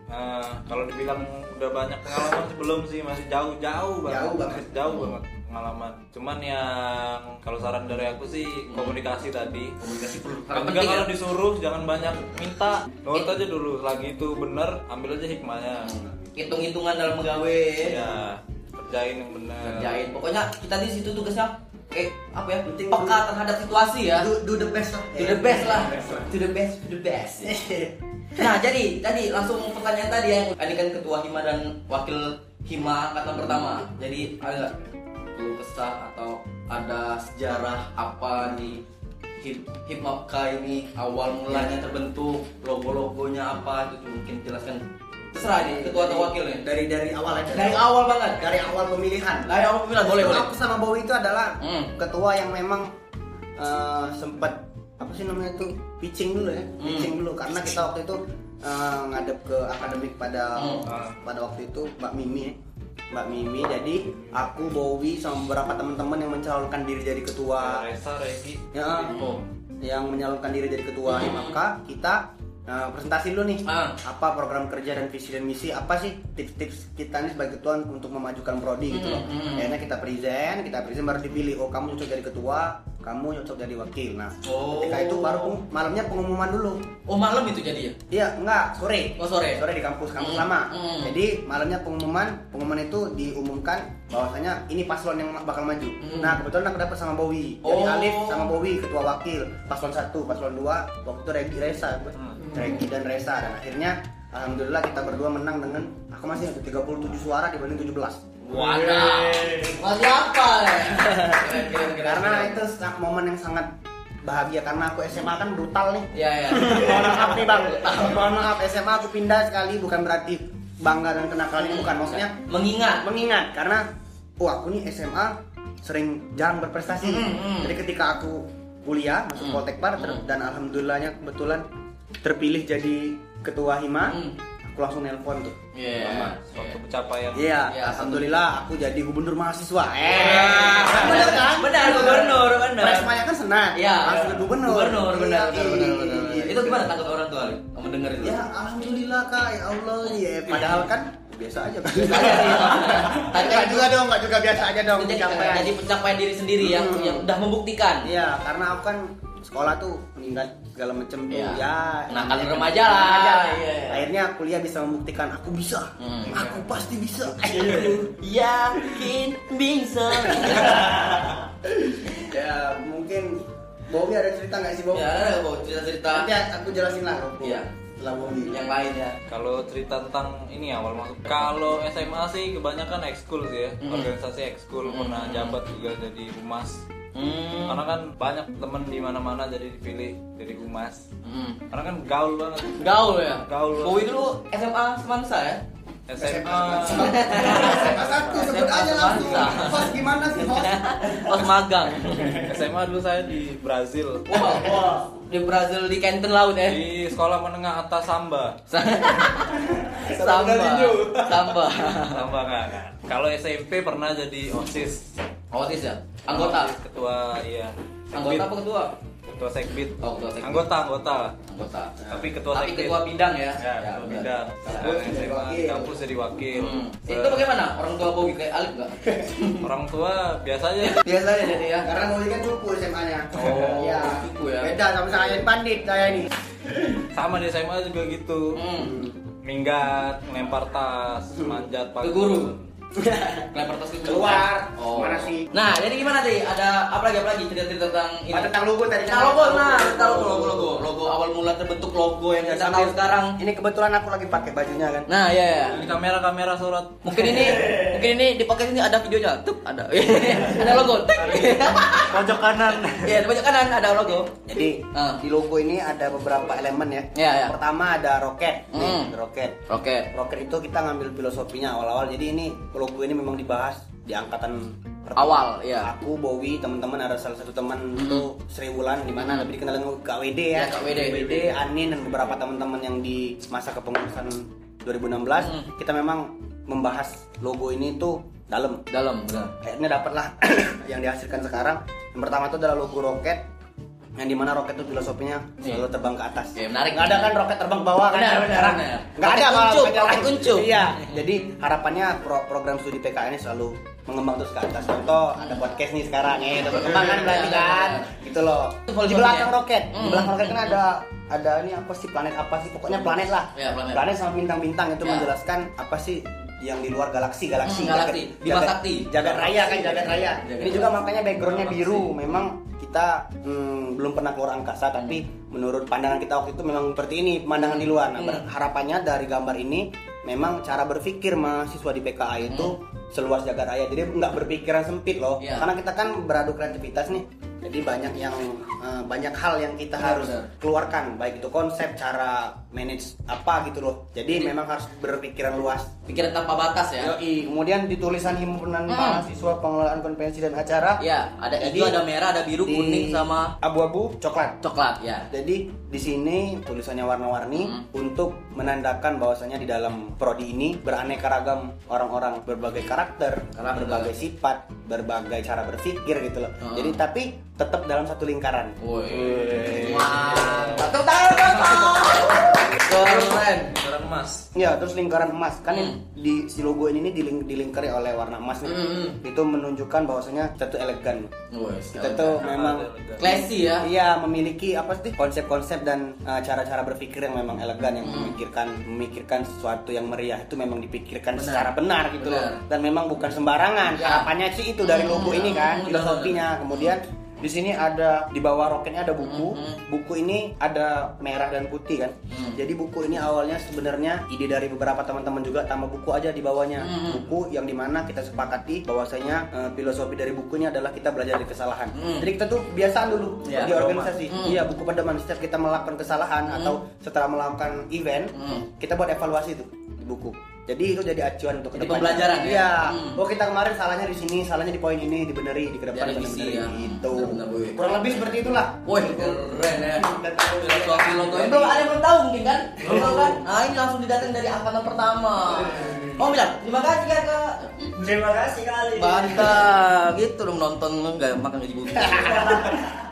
eh, kalau dibilang udah banyak pengalaman sih belum sih. Masih jauh jauh banget. Jauh banget. Masih jauh banget pengalaman. Cuman yang kalau saran dari aku sih komunikasi tadi. Komunikasi perlu. Ya. kalau disuruh jangan banyak minta. Nurut aja dulu. Lagi itu bener ambil aja hikmahnya hitung-hitungan dalam menggawe ya kerjain yang bener kerjain. Pokoknya kita di situ tugasnya kayak apa ya Penting peka terhadap situasi ya. Do, do the best lah. to the best lah. To the best to the best nah jadi tadi langsung pertanyaan tadi ya. Ini kan ketua hima dan wakil hima angkatan pertama. Jadi ada keluh kesah atau ada sejarah apa di hip hip hop ini awal mulanya terbentuk? Logo logonya apa? Itu mungkin jelaskan terserah nih ketua atau wakilnya Dari dari awal aja. dari awal banget dari awal pemilihan. dari awal pemilihan boleh boleh Aku sama Bowie itu adalah Hmm. ketua yang memang eh, sempat apa sih namanya itu pitching dulu ya, Hmm. pitching dulu karena kita waktu itu eh, ngadep ke akademik pada Hmm. pada waktu itu Mbak Mimi ya. Mbak Mimi jadi aku Bowie sama beberapa teman-teman yang mencalonkan diri jadi ketua Resa Regi ya yang menyalurkan diri jadi ketua maka kita uh, presentasi dulu nih. Ah. apa program kerja dan visi dan misi? Apa sih tips-tips kita nih sebagai ketua untuk memajukan prodi gitu loh? Hmm, hmm. akhirnya kita present kita present baru dipilih. Oh kamu cocok jadi ketua kamu cocok jadi wakil nah Oh. ketika itu baru peng- malamnya pengumuman dulu oh malam itu jadi ya iya enggak sore Oh, sore. sore di kampus kampus Hmm, lama hmm. jadi malamnya pengumuman pengumuman itu diumumkan bahwasanya ini paslon yang bakal maju Hmm. nah kebetulan aku dapet sama Bowie jadi Oh. Alif sama Bowie ketua wakil paslon satu paslon dua waktu itu Regi Resa gue. Hmm. Regi dan Resa dan akhirnya alhamdulillah kita berdua menang dengan aku masih ingat 37 suara dibanding 17 Waduh, masih apa ya? Karena itu momen yang sangat bahagia karena aku SMA kan brutal nih ya ya. mohon maaf nih bang mohon maaf SMA aku pindah sekali bukan berarti bangga dan kenakalan ini bukan maksudnya Mengingat. mengingat karena oh aku nih SMA sering jarang berprestasi Hmm, hmm. jadi ketika aku kuliah masuk. Poltek Par ter- Hmm. dan alhamdulillahnya kebetulan terpilih jadi ketua hima aku langsung nelpon tuh Iya. Mama. suatu pencapaian Iya, Ya, alhamdulillah aku jadi gubernur mahasiswa. Eh, Iya. benar kan? Benar, gubernur, benar. Presmanya kan senat. Iya. langsung ke gubernur. Gubernur, benar, Iya, benar, benar, benar, iya. benar. Itu gimana takut orang tua, Ali? Kamu dengar itu? Ya, alhamdulillah kak, ya Allah. Ya, padahal kan biasa aja. Biasa aja sih. Kan Enggak juga dong, enggak juga biasa aja dong. Jadi, pencapaian. jadi pencapaian diri sendiri yang Hmm. yang udah membuktikan. Iya, karena aku kan sekolah tuh meningkat segala macam tuh Iya. ya Nakal ya, remaja lah. remaja Iya. akhirnya kuliah bisa membuktikan aku bisa Hmm. aku pasti bisa Yakin bisa. ya mungkin Bobby ada cerita nggak sih Bob? ya, ada kok cerita-cerita Nanti aku jelasin lah Bob. Iya. Setelah Bobby. yang lain ya. Kalau cerita tentang ini awal masuk. Kalau SMA sih kebanyakan ekskul sih ya. Mm. Organisasi ekskul pernah jabat juga jadi humas. Hmm. Karena kan banyak temen di mana-mana jadi dipilih jadi humas. Hmm. Karena kan gaul banget. Gaul ya. Gaul. Bowie dulu SMA Semansa ya. SMA SMA satu sebut aja langsung. Host gimana sih host? Pas magang. SMA dulu saya di Brazil. Wah, wah. Di Brazil di Kenten Laut ya. Di sekolah menengah atas Samba. Samba. Samba. Samba kan. Kalau SMP pernah jadi OSIS. Otis ya. Anggota. OSIS, ketua iya. Anggota apa ketua? Ketua Sekbid. Oh, ketua Sekbid. Anggota, anggota. Anggota. Tapi ketua Tapi Sekbid. ketua bidang ya. Ya, ketua benar. bidang. Kampus jadi SMA wakil. kampus jadi wakil. Hmm. Itu bagaimana? Orang tua Bowie kayak Alif enggak? Orang tua biasa aja. Biasa ya jadi ya. Karena Bobby kan cupu SMA-nya. Oh, Iya. cupu ya. Beda sama saya yang pandit saya ini. Sama di SMA juga gitu. Hmm. Minggat, lempar tas, manjat Ke pagar. guru. Lempar tas. Keluar. Oh. Mana sih? Nah, jadi gimana tadi? Ada apa lagi apa lagi cerita-cerita tentang ini? Oh, tentang logo tadi. Nah, logo nah, kita logo logo logo. Logo awal mula terbentuk logo yang kita tahu sekarang. Ini kebetulan aku lagi pakai bajunya kan. Nah, ya ya. Ini kamera-kamera surat. Mungkin ini mungkin ini di podcast ini ada videonya. Tuh, ada. ada logo. Pojok kanan. Iya, di pojok kanan ada logo. Jadi Ah. di logo ini ada beberapa elemen ya. Iya, iya. Pertama ada roket. Nih, Hmm. ada roket. Oke. Roket itu kita ngambil filosofinya awal-awal. Jadi ini logo ini memang dibahas di angkatan pertama. Awal, iya. Aku, Bowie, teman-teman ada salah satu teman itu Sri Wulan di mana lebih dikenal dengan Kak WD ya. Iya, Kak WD. Anin dan beberapa teman-teman yang di masa kepengurusan 2016 Hmm. kita memang membahas logo ini tuh dalam. Dalam, benar. Akhirnya dapatlah yang dihasilkan sekarang. Yang pertama itu adalah logo roket yang di mana roket itu filosofinya Iya. selalu terbang ke atas. Iya, menarik. Nggak ada kan roket terbang ke bawah kan? Benar, benar, benar. Nggak ada Roket malah uncup, roket roket lain. uncup. Iya. Jadi harapannya pro- program studi PKN ini selalu mengembang terus ke atas. Contoh ada podcast nih sekarang ya, itu berkembang kan berarti Iya, kan? iya. Gitu loh. Itu Di belakang roket, di Hmm. belakang roket kan ada ada ini apa sih planet apa sih? Pokoknya planet lah. Iya, planet. sama bintang-bintang itu Iya. menjelaskan apa sih yang di luar galaksi galaksi Hmm, galaksi. Jagat- Bima jagat- raya kan jagat raya Jagat ini juga makanya backgroundnya biru memang kita hmm, belum pernah keluar angkasa tapi menurut pandangan kita waktu itu memang seperti ini pemandangan di luar nah Hmm. harapannya dari gambar ini memang cara berpikir mahasiswa di PKA itu seluas jagat raya jadi nggak berpikiran sempit loh Hmm. Iya. karena kita kan beradu kreativitas nih jadi banyak yang eh, banyak hal yang kita Benar, harus benar. keluarkan baik itu konsep cara manage apa gitu loh jadi memang harus berpikiran luas Pikiran tanpa batas ya. Yoi, kemudian di tulisan himpunan Hmm. mahasiswa pengelolaan konvensi dan acara Iya, ada Jadi, hijau, ada merah, ada biru, di kuning sama abu-abu coklat. coklat ya. Jadi di sini tulisannya warna-warni Hmm. untuk menandakan bahwasanya di dalam prodi ini beraneka ragam orang-orang berbagai karakter, Karakter. berbagai sifat, berbagai cara berpikir gitu loh. Hmm. Jadi tapi tetap dalam satu lingkaran. Woi. Mantap. Tepuk tangan, Keren. Orang emas. Ya, terus lingkaran emas kan Hmm. di si logo ini diling- dilingkari oleh warna emas nih. Hmm, hmm. Itu menunjukkan bahwasanya kita tuh elegan. Woi, Kita tuh memang classy ya. Iya, memiliki apa sih konsep-konsep dan uh, cara-cara berpikir yang memang elegan, yang Hmm. memikirkan memikirkan sesuatu yang meriah itu memang dipikirkan Benar. secara benar gitu Benar. loh. Dan memang bukan sembarangan. Ya. Harapannya sih itu dari logo Hmm, ini kan, benar, filosofinya. Kemudian di sini ada di bawah roketnya ada buku. Hmm. Buku ini ada merah dan putih kan. Hmm. Jadi buku ini awalnya sebenarnya ide dari beberapa teman-teman juga tambah buku aja di bawahnya. Hmm. Buku yang di mana kita sepakati bahwasanya eh, filosofi dari buku ini adalah kita belajar dari kesalahan. Hmm. Jadi kita tuh biasaan dulu Ya, di organisasi. Hmm. Iya, buku pedoman setiap kita melakukan kesalahan atau setelah melakukan event, Hmm. kita buat evaluasi tuh di buku. Jadi itu jadi acuan untuk Jadi pembelajaran ya? Iya. Hmm. Oh kita kemarin salahnya di sini, salahnya di poin ini, dibeneri di ke depan Direvisi dibeneri. ya. Gitu. Boy. Kurang lebih seperti itulah. Woi, keren ya. Tahu Filosofi logo ini belum ada yang belum tahu mungkin kan? Belum tahu kan? Nah ini langsung didatang dari angkatan pertama. Oh bilang terima kasih kakak. Terima kasih kali. Mantap, gitu dong nonton nggak makan gaji bumi.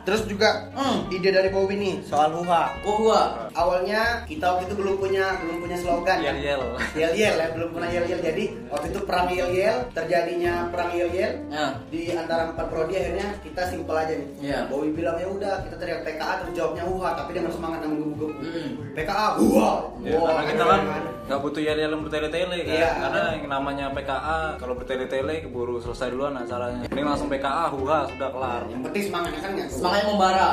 terus juga Hmm. ide dari Bowie nih soal huha. Oh gua. Awalnya kita waktu itu belum punya belum punya slogan Yel yel. yel yel ya belum pernah yel yel jadi waktu itu perang yel yel terjadinya perang yel yel Ya. di antara empat prodi akhirnya kita simpel aja nih Iya. Bowie bilang ya udah kita teriak PKA terus jawabnya huha tapi dengan semangat yang menggebu-gebu Mm-mm. PKA huha Ya, Wah, karena kita keren kan nggak butuh yel yel yang bertele-tele kan. Iya. Karena yang namanya PKA kalau bertele-tele keburu selesai duluan acaranya. Ini langsung PKA, huha sudah kelar. yang penting semangatnya kan nyatu Semangatnya membara.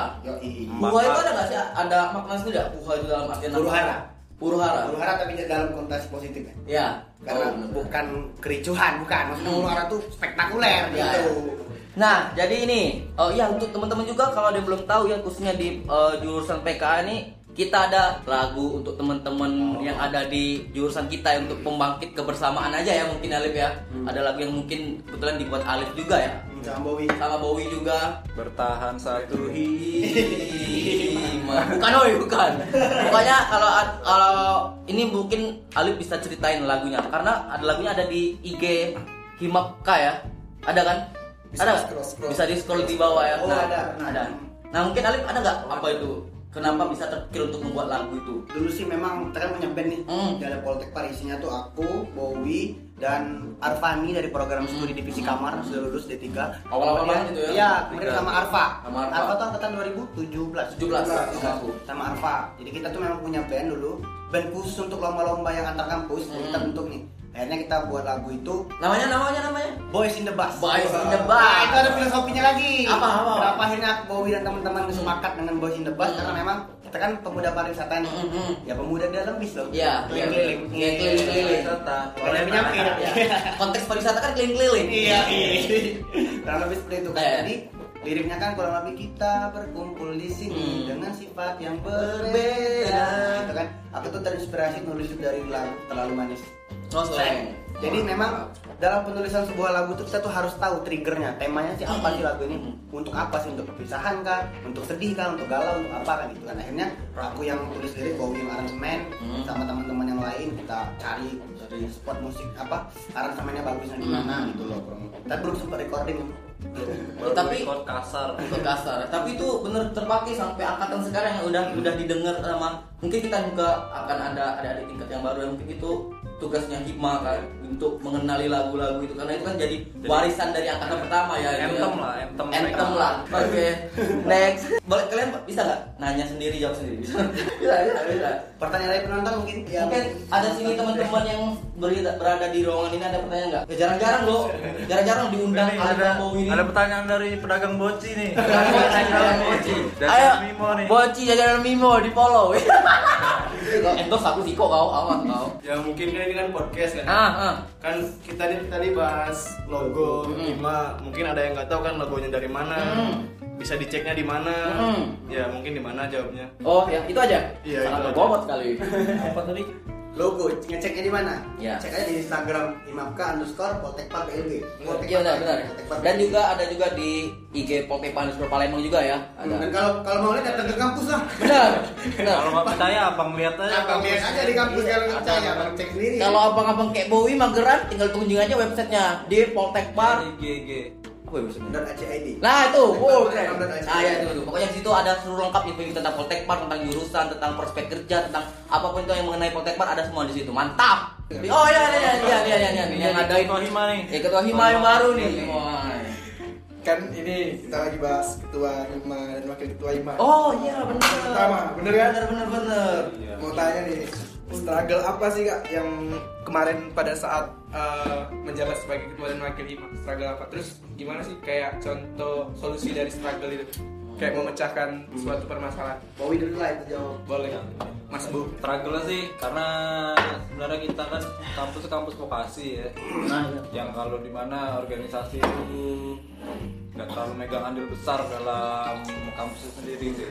Huha itu ada nggak sih? Ada makna sendiri nggak? Huha itu dalam artian apa? Huru-hara. Huru-hara. huru-hara tapi dalam konotasi positif ya Ya. karena Oh, bukan kericuhan bukan maksudnya Hmm. huru-hara tuh spektakuler Ya, gitu Nah, jadi ini, oh iya untuk teman-teman juga kalau ada yang belum tahu ya khususnya di eh, jurusan PKA ini kita ada lagu untuk teman-teman yang ada di jurusan kita ya, untuk pembangkit kebersamaan aja ya mungkin Alif ya. Ada lagu yang mungkin kebetulan dibuat Alif juga ya. sama Bowie Sama Bowie juga. Bertahan satu hi. bukan oi bukan pokoknya kalau kalau ini mungkin Alif bisa ceritain lagunya karena ada lagunya ada di IG Himapka ya ada kan Bisa ada scroll, scroll. bisa di scroll di bawah ya Oh, ada. ada nah mungkin Alif ada nggak apa itu kenapa bisa terpikir untuk membuat lagu itu? Dulu sih memang kan punya band nih. Hmm. di ada Poltek Par isinya tuh aku Bowie dan Arfani dari program studi divisi kamar. Sudah lulus D3 Awal-awal banget itu ya? iya kemudian sama Arfa. Sama Arfa. Arfa tuh angkatan 2017 17, sama aku. sama Arfa. Jadi kita tuh memang punya band dulu. Band khusus untuk lomba-lomba yang antar kampus jadi kita Hmm. bentuk nih akhirnya kita buat lagu itu namanya namanya namanya Boys in the Bus. Boys in the Bus. Nah, itu ada filosofinya lagi. Apa, apa? Kenapa akhirnya Bowie dan teman-teman sepakat dengan Boys in the Bus? Hmm. Karena memang kita kan pemuda pariwisata nih. Hmm, hmm. Ya pemuda dalam bis loh. Iya, Keliling-keliling. Iya, keliling-keliling. Kalau yang nyampe. konteks pariwisata kan keliling-keliling Iya, iya. Kurang lebih seperti itu kan. Jadi liriknya kan kurang lebih kita berkumpul di sini Hmm. dengan sifat yang berbeda. Berbeda. Gitu kan. Aku tuh terinspirasi nulis dari lagu terlalu manis. Oh, slang. Jadi memang dalam penulisan sebuah lagu itu kita tuh harus tahu triggernya, temanya sih apa sih lagu ini, untuk apa sih, untuk perpisahan kah, untuk sedih kah, untuk galau, untuk apa kan gitu kan. Akhirnya aku yang tulis lirik, Bowie yang aransemen, Hmm. sama teman-teman yang lain kita cari dari spot musik apa, aransemennya bagusnya di mana Hmm. gitu loh. Kita belum sempat recording. Baru Tapi- record kasar. Ikut kasar tapi itu bener terpakai sampai angkatan sekarang yang udah udah didengar sama mungkin kita juga akan ada ada adik tingkat yang baru yang mungkin itu tugasnya hikmah kan untuk mengenali lagu-lagu itu karena itu kan jadi warisan dari angkatan pertama ya itu Anthem ya. lah, anthem mereka. lah oke next boleh kalian bisa nggak nanya sendiri jawab sendiri bisa bisa bisa, bisa. Pertanyaan dari penonton mungkin ya Mungkin ada sini teman-teman yang berada, berada di ruangan ini ada pertanyaan nggak? Ya, jarang-jarang loh, jarang-jarang diundang Ini ada, ini. ada pertanyaan dari pedagang boci nih. Jajaran Boci. Jajaran Ayo, Mimo nih. Boci jajaran Mimo di follow. Kau endorse aku sih kok kau awas kau. Ya mungkin kan ini kan podcast kan. Ah, ah. Kan kita nih tadi bahas logo Hmm. Bima. Mungkin ada yang nggak tahu kan logonya dari mana. Hmm. Bisa diceknya di mana. Hmm. Ya mungkin di mana jawabnya. Oh ya itu aja. Iya, Sangat itu aja. berbobot sekali. Apa tadi? Logo ngeceknya di mana? Ya. Cek aja di Instagram imamka underscore poltekpa PLB. Poltekpa Iya benar benar. Poltekpa Dan juga ada juga di IG Poltepan Super Palembang juga ya. Dan Ada. kalau kalau mau lihat datang ke kampus lah. Benar. Benar. Kalau nggak percaya, abang lihat aja. Abang lihat aja di kampus kalau nggak percaya, abang cek sendiri. Kalau abang-abang kayak Bowie mageran tinggal kunjungi aja websitenya di Poltekpar. GG. Apa ya dot ACID. Nah itu, wow, keren. Nah ya itu, itu. Pokoknya di situ ada seluruh lengkap info tentang Poltekpar, tentang jurusan, tentang prospek kerja, tentang apa pun itu yang mengenai Poltekpar ada semua di situ. Mantap. Oh iya iya iya iya iya iya iya yang ada Ketua Hima nih. Ya ketua Hima yang baru nih. Wah. kan ini kita lagi bahas ketua Hima dan wakil ketua Hima Oh iya benar. Pertama, bener kan? Bener bener bener. Iya. mau tanya nih struggle apa sih kak yang kemarin pada saat uh, menjabat sebagai ketua dan wakil Hima struggle apa? Terus gimana sih kayak contoh solusi dari struggle itu? Kayak memecahkan suatu permasalahan. Bowie dulu lah itu jawab. boleh. Mas Bu. Struggle sih karena sebenarnya kita kan kampus kampus vokasi ya. Nah, iya. yang kalau di mana organisasi itu nggak terlalu megang andil besar dalam kampus sendiri sih.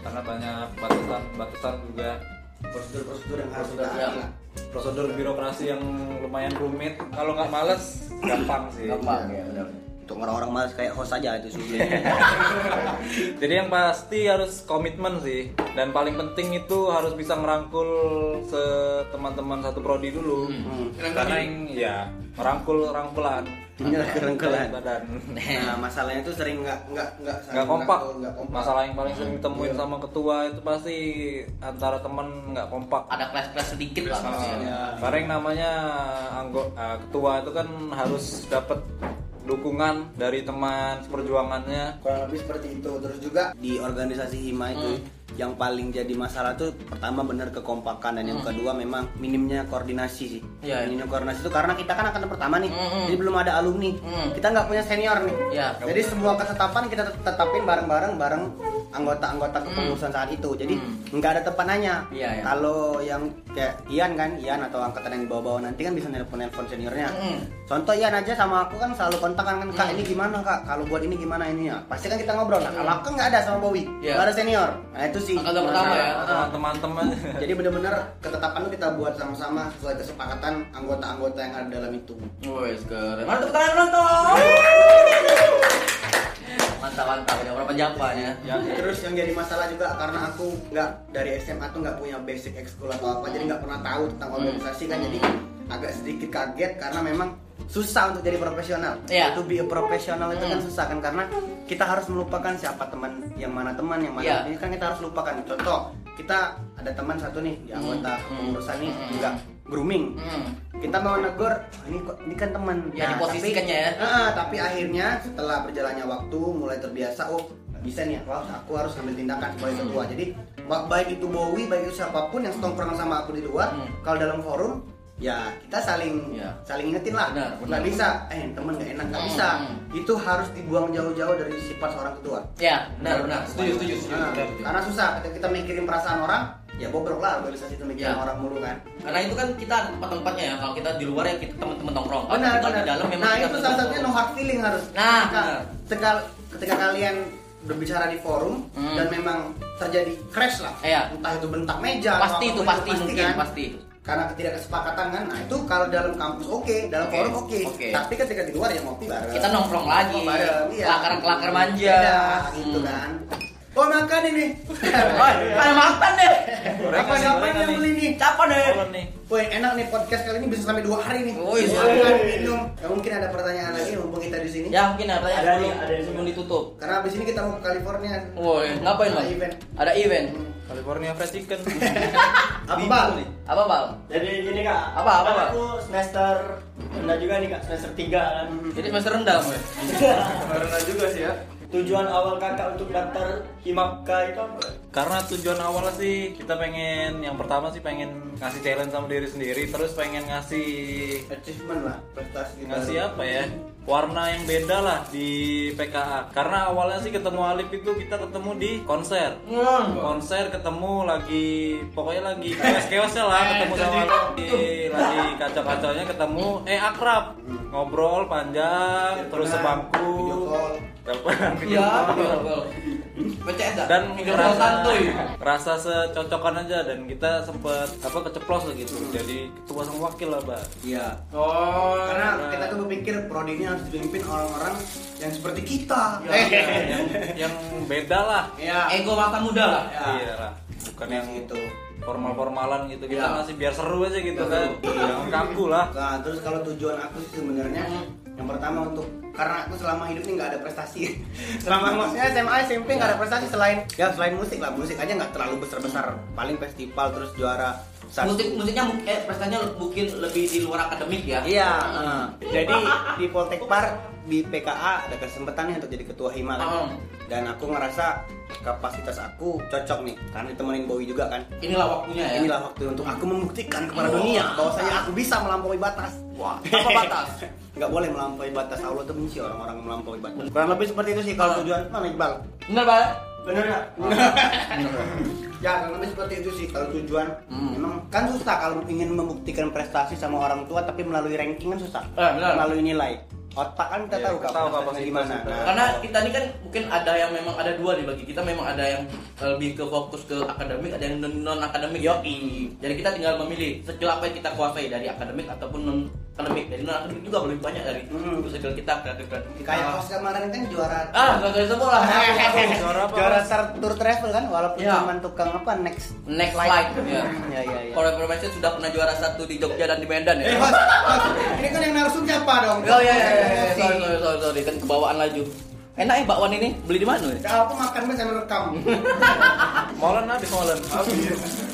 Karena banyak batasan-batasan juga Prosedur-prosedur yang harus ya. lah. prosedur birokrasi yang lumayan rumit kalau nggak males gampang sih Gampang ya benar. Untuk orang-orang malas kayak host aja itu sulit. jadi yang pasti harus komitmen sih dan paling penting itu harus bisa ngerangkul se teman-teman satu prodi dulu Hmm. karena yang ya merangkul rangkulan inilah kerengkelan badan nah masalahnya tuh sering nggak nggak nggak nggak kompak. masalah yang paling sering ditemuin Iya. sama ketua itu pasti antara teman nggak kompak Ada kelas-kelas sedikit lah. Ah, maksudnya. karena yang namanya anggo- ah, ketua itu kan harus dapat dukungan dari teman seperjuangannya kurang lebih seperti itu terus juga di organisasi hima itu yang paling jadi masalah tuh pertama benar kekompakan dan yang kedua memang minimnya koordinasi sih Iya, iya. minimnya koordinasi itu karena kita kan akan pertama nih Mm-mm. jadi belum ada alumni Mm. kita nggak punya senior nih Iya. jadi semua ketetapan kita tet- tetapin bareng-bareng bareng anggota-anggota kepengurusan saat itu jadi Mm. nggak ada tepanannya Iya, iya. kalau yang kayak Ian kan Ian atau angkatan yang di bawah-bawah nanti kan bisa nelpon nelpon seniornya Mm. contoh Ian aja sama aku kan selalu kontak kan kak ini gimana kak kalau buat ini gimana ini ya pasti kan kita ngobrol nah kalau aku nggak ada sama Bowie Iya. nggak ada senior nah itu sih Angkatan pertama ya? Ah. teman-teman jadi benar-benar ketetapan itu kita buat sama-sama sesuai kesepakatan anggota-anggota yang ada dalam itu Wes keren. Tepuk tangan penonton? Mantap mantap. Ada berapa jawaban ya? Ya, terus yang jadi masalah juga karena aku nggak dari SMA tuh nggak punya basic ekskul atau apa, jadi nggak pernah tahu tentang organisasi kan, jadi agak sedikit kaget karena memang susah untuk jadi profesional. Iya. Itu be a profesional itu kan Hmm. susah kan karena kita harus melupakan siapa teman, yang mana teman, yang mana Iya. ini kan kita harus lupakan. Contoh, kita ada teman satu nih di anggota Hmm. pengurusan nih Hmm. juga grooming. Hmm. Kita mau negor, "Oh, ini kok ini kan teman. Ya, diposisikannya ya. Tapi, Ah, tapi akhirnya setelah berjalannya waktu mulai terbiasa, oh bisa nih, wah aku harus ambil tindakan sebagai ketua. Jadi ba- baik itu Bowie, baik itu siapa pun yang setongkrongan sama aku di luar, Hmm. kalau dalam forum ya kita saling Ya. saling ingetin lah. Benar, benar. Nggak bisa, eh temen nggak enak nggak Hmm, bisa. hmm. Itu harus dibuang jauh-jauh dari sifat seorang ketua. Ya, benar benar. Setuju setuju setuju. Nah, Benar, karena susah ketika kita mikirin perasaan orang, ya bobrok lah organisasi itu mikirin Ya. orang mulu kan. Karena itu kan kita ada tempat-tempatnya ya. Kalau kita di luar ya kita teman-teman nongkrong. Kalau benar kita benar di dalam memang nah itu salah satunya no hard feeling harus Nah, ketika, ketika, ketika kalian berbicara di forum Hmm. dan memang terjadi crash lah Iya. entah itu bentak meja Pasti itu apa pun pasti mungkin kan. pasti. karena ketidakkesepakatan kan nah itu kalau dalam kampus oke dalam Oke, forum oke oke. tapi ketika di luar ya ngopi bareng Kita nongkrong lagi. Bareng iya Kelakar-kelakar manja. Beda, gitu Hmm. kan oh makan ini ada makan deh. Apa nih, siapa yang nih. beli nih Siapa deh? Woi enak nih podcast kali ini bisa sampai dua hari nih. Woi, Makan, minum. Ya, mungkin ada pertanyaan lagi mumpung kita di sini. Ya mungkin ada Ada yang nih, sebelum, ada yang sebelum ditutup. Karena abis ini kita mau ke California. Woi, ngapain Ada event. Ada event. California Fried Chicken Apa bang? Apa bang? Jadi gini kak, Apa, apa, kan Pak? aku semester rendah juga nih kak, semester 3 kan. Jadi semester rendah Boy. Karena juga sih ya. Tujuan awal kakak untuk daftar Himapka itu apa? karena tujuan awalnya sih kita pengen yang pertama sih pengen ngasih challenge sama diri sendiri terus pengen ngasih Achievement lah, prestasi ngasih apa ya warna yang beda lah di PKA karena awalnya sih ketemu Alif itu kita ketemu di konser. Konser ketemu lagi pokoknya lagi chaos chaosnya lah ketemu sama Alif lagi, lagi kacau kacaunya ketemu eh akrab. Ngobrol panjang terus sebangku. Telepon, Iya, betul. PCS dan santuy. rasa secocokan aja dan kita sempet apa keceplos lah gitu jadi ketua sama wakil lah mbak Iya. Oh, Karena kita tuh berpikir prodi ini harus dipimpin orang-orang yang seperti kita. Iya. yang, yang beda lah Iya. ego mata muda lah. Ya. iya lah bukan yang gitu. formal-formalan gitu kita Iya. masih biar seru aja gitu kan Betul. jangan kaku lah Nah, terus kalau tujuan aku sih sebenarnya yang pertama untuk karena aku selama hidup ini nggak ada prestasi. selama maksudnya SMA SMP nggak ada prestasi selain ya selain musik lah musik aja nggak terlalu besar besar paling festival terus juara satu. Musik musiknya eh, prestasinya mungkin lebih di luar akademik ya. Iya. eh. Jadi di Poltekpar di PKA ada kesempatan nih untuk jadi ketua hima kan. Oh. Dan aku ngerasa kapasitas aku cocok nih karena ditemenin Bowie juga kan. Inilah waktunya ya. Inilah waktu untuk aku membuktikan kepada Oh. dunia bahwasanya aku bisa melampaui batas. Wah, apa batas? Nggak boleh melampaui batas. Allah tuh benci orang-orang melampaui batas. Kurang lebih seperti itu sih kalau Ah. tujuan mana Iqbal? Benar, Pak? Bener nggak? ya kurang lebih seperti itu sih kalau tujuan. Hmm. Memang kan susah kalau ingin membuktikan prestasi sama orang tua tapi melalui ranking kan susah. Eh, benar. Melalui nilai. Otak kan kita Iya, tahu kita tahu kapasitas gimana. Nah, Karena kita ini kan mungkin ada yang memang ada dua nih bagi kita memang ada yang lebih ke fokus ke akademik, ada yang non akademik. Yo, Jadi kita tinggal memilih skill apa yang kita kuasai dari akademik ataupun non akademik jadi non akademik juga lebih banyak dari Hmm. circle kita kreatif kreatif kita. Kayak Os kemarin kan juara ah nggak kayak semua lah Juara apa? juara tur- tour travel kan walaupun Iya. cuma tukang apa next next flight ya ya ya ya Kalau informasi sudah pernah juara satu di Jogja dan di Medan ya. eh ini kan yang narsum siapa dong Oh iya iya iya, iya. Si- sorry sorry sorry, sorry. kan kebawaan laju. Enak ya bakwan ini beli di mana? ya? Aku makan mas sambil rekam Molen habis molen.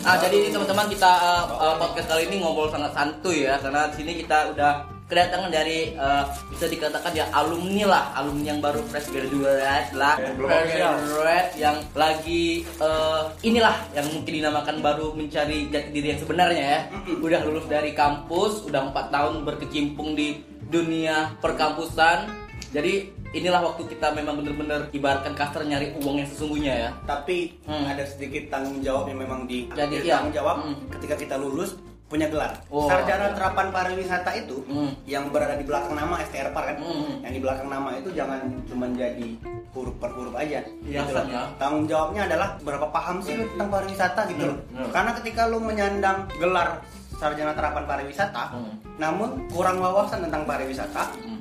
Ah jadi ini teman-teman kita uh, uh, podcast kali ini ngobrol sangat santuy ya karena di sini kita udah kedatangan dari uh, bisa dikatakan ya alumni lah alumni yang baru fresh graduate lah fresh graduate yang lagi uh, inilah yang mungkin dinamakan baru mencari jati diri yang sebenarnya ya udah lulus dari kampus udah empat tahun berkecimpung di dunia perkampusan jadi inilah waktu kita memang bener-bener ibaratkan kasar nyari uang yang sesungguhnya ya tapi Hmm. ada sedikit tanggung jawab yang memang di Jadi, di iya. tanggung jawab Hmm. ketika kita lulus punya gelar Oh. sarjana terapan pariwisata itu Hmm. yang berada di belakang nama STR Par kan Hmm. yang di belakang nama itu jangan cuma jadi huruf per huruf aja Iya, gitu loh. ya. tanggung jawabnya adalah berapa paham sih lu tentang pariwisata gitu loh Hmm. Hmm. karena ketika lu menyandang gelar sarjana terapan pariwisata Hmm. namun kurang wawasan tentang pariwisata Hmm.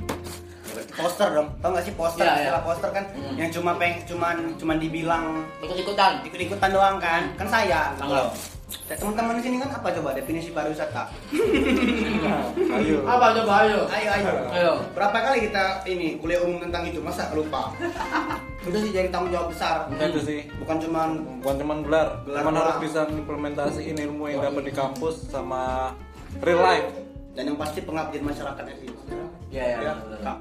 poster dong tau gak sih poster iya. istilah poster kan Hmm. yang cuma peng cuman cuman dibilang ikut-ikutan ikut-ikutan doang kan kan sayang Tanggal. teman-teman di sini kan apa coba definisi pariwisata Ayo. apa coba ayo ayo ayo Ayo. berapa kali kita ini kuliah umum tentang itu masa lupa itu sih jadi tanggung jawab besar. Itu sih. bukan cuman Bukan cuma gelar, Gelar cuman harus bisa implementasiin ilmu yang dapat di kampus sama real life. dan yang pasti pengabdian masyarakatnya sih Ya, ya, ya kak.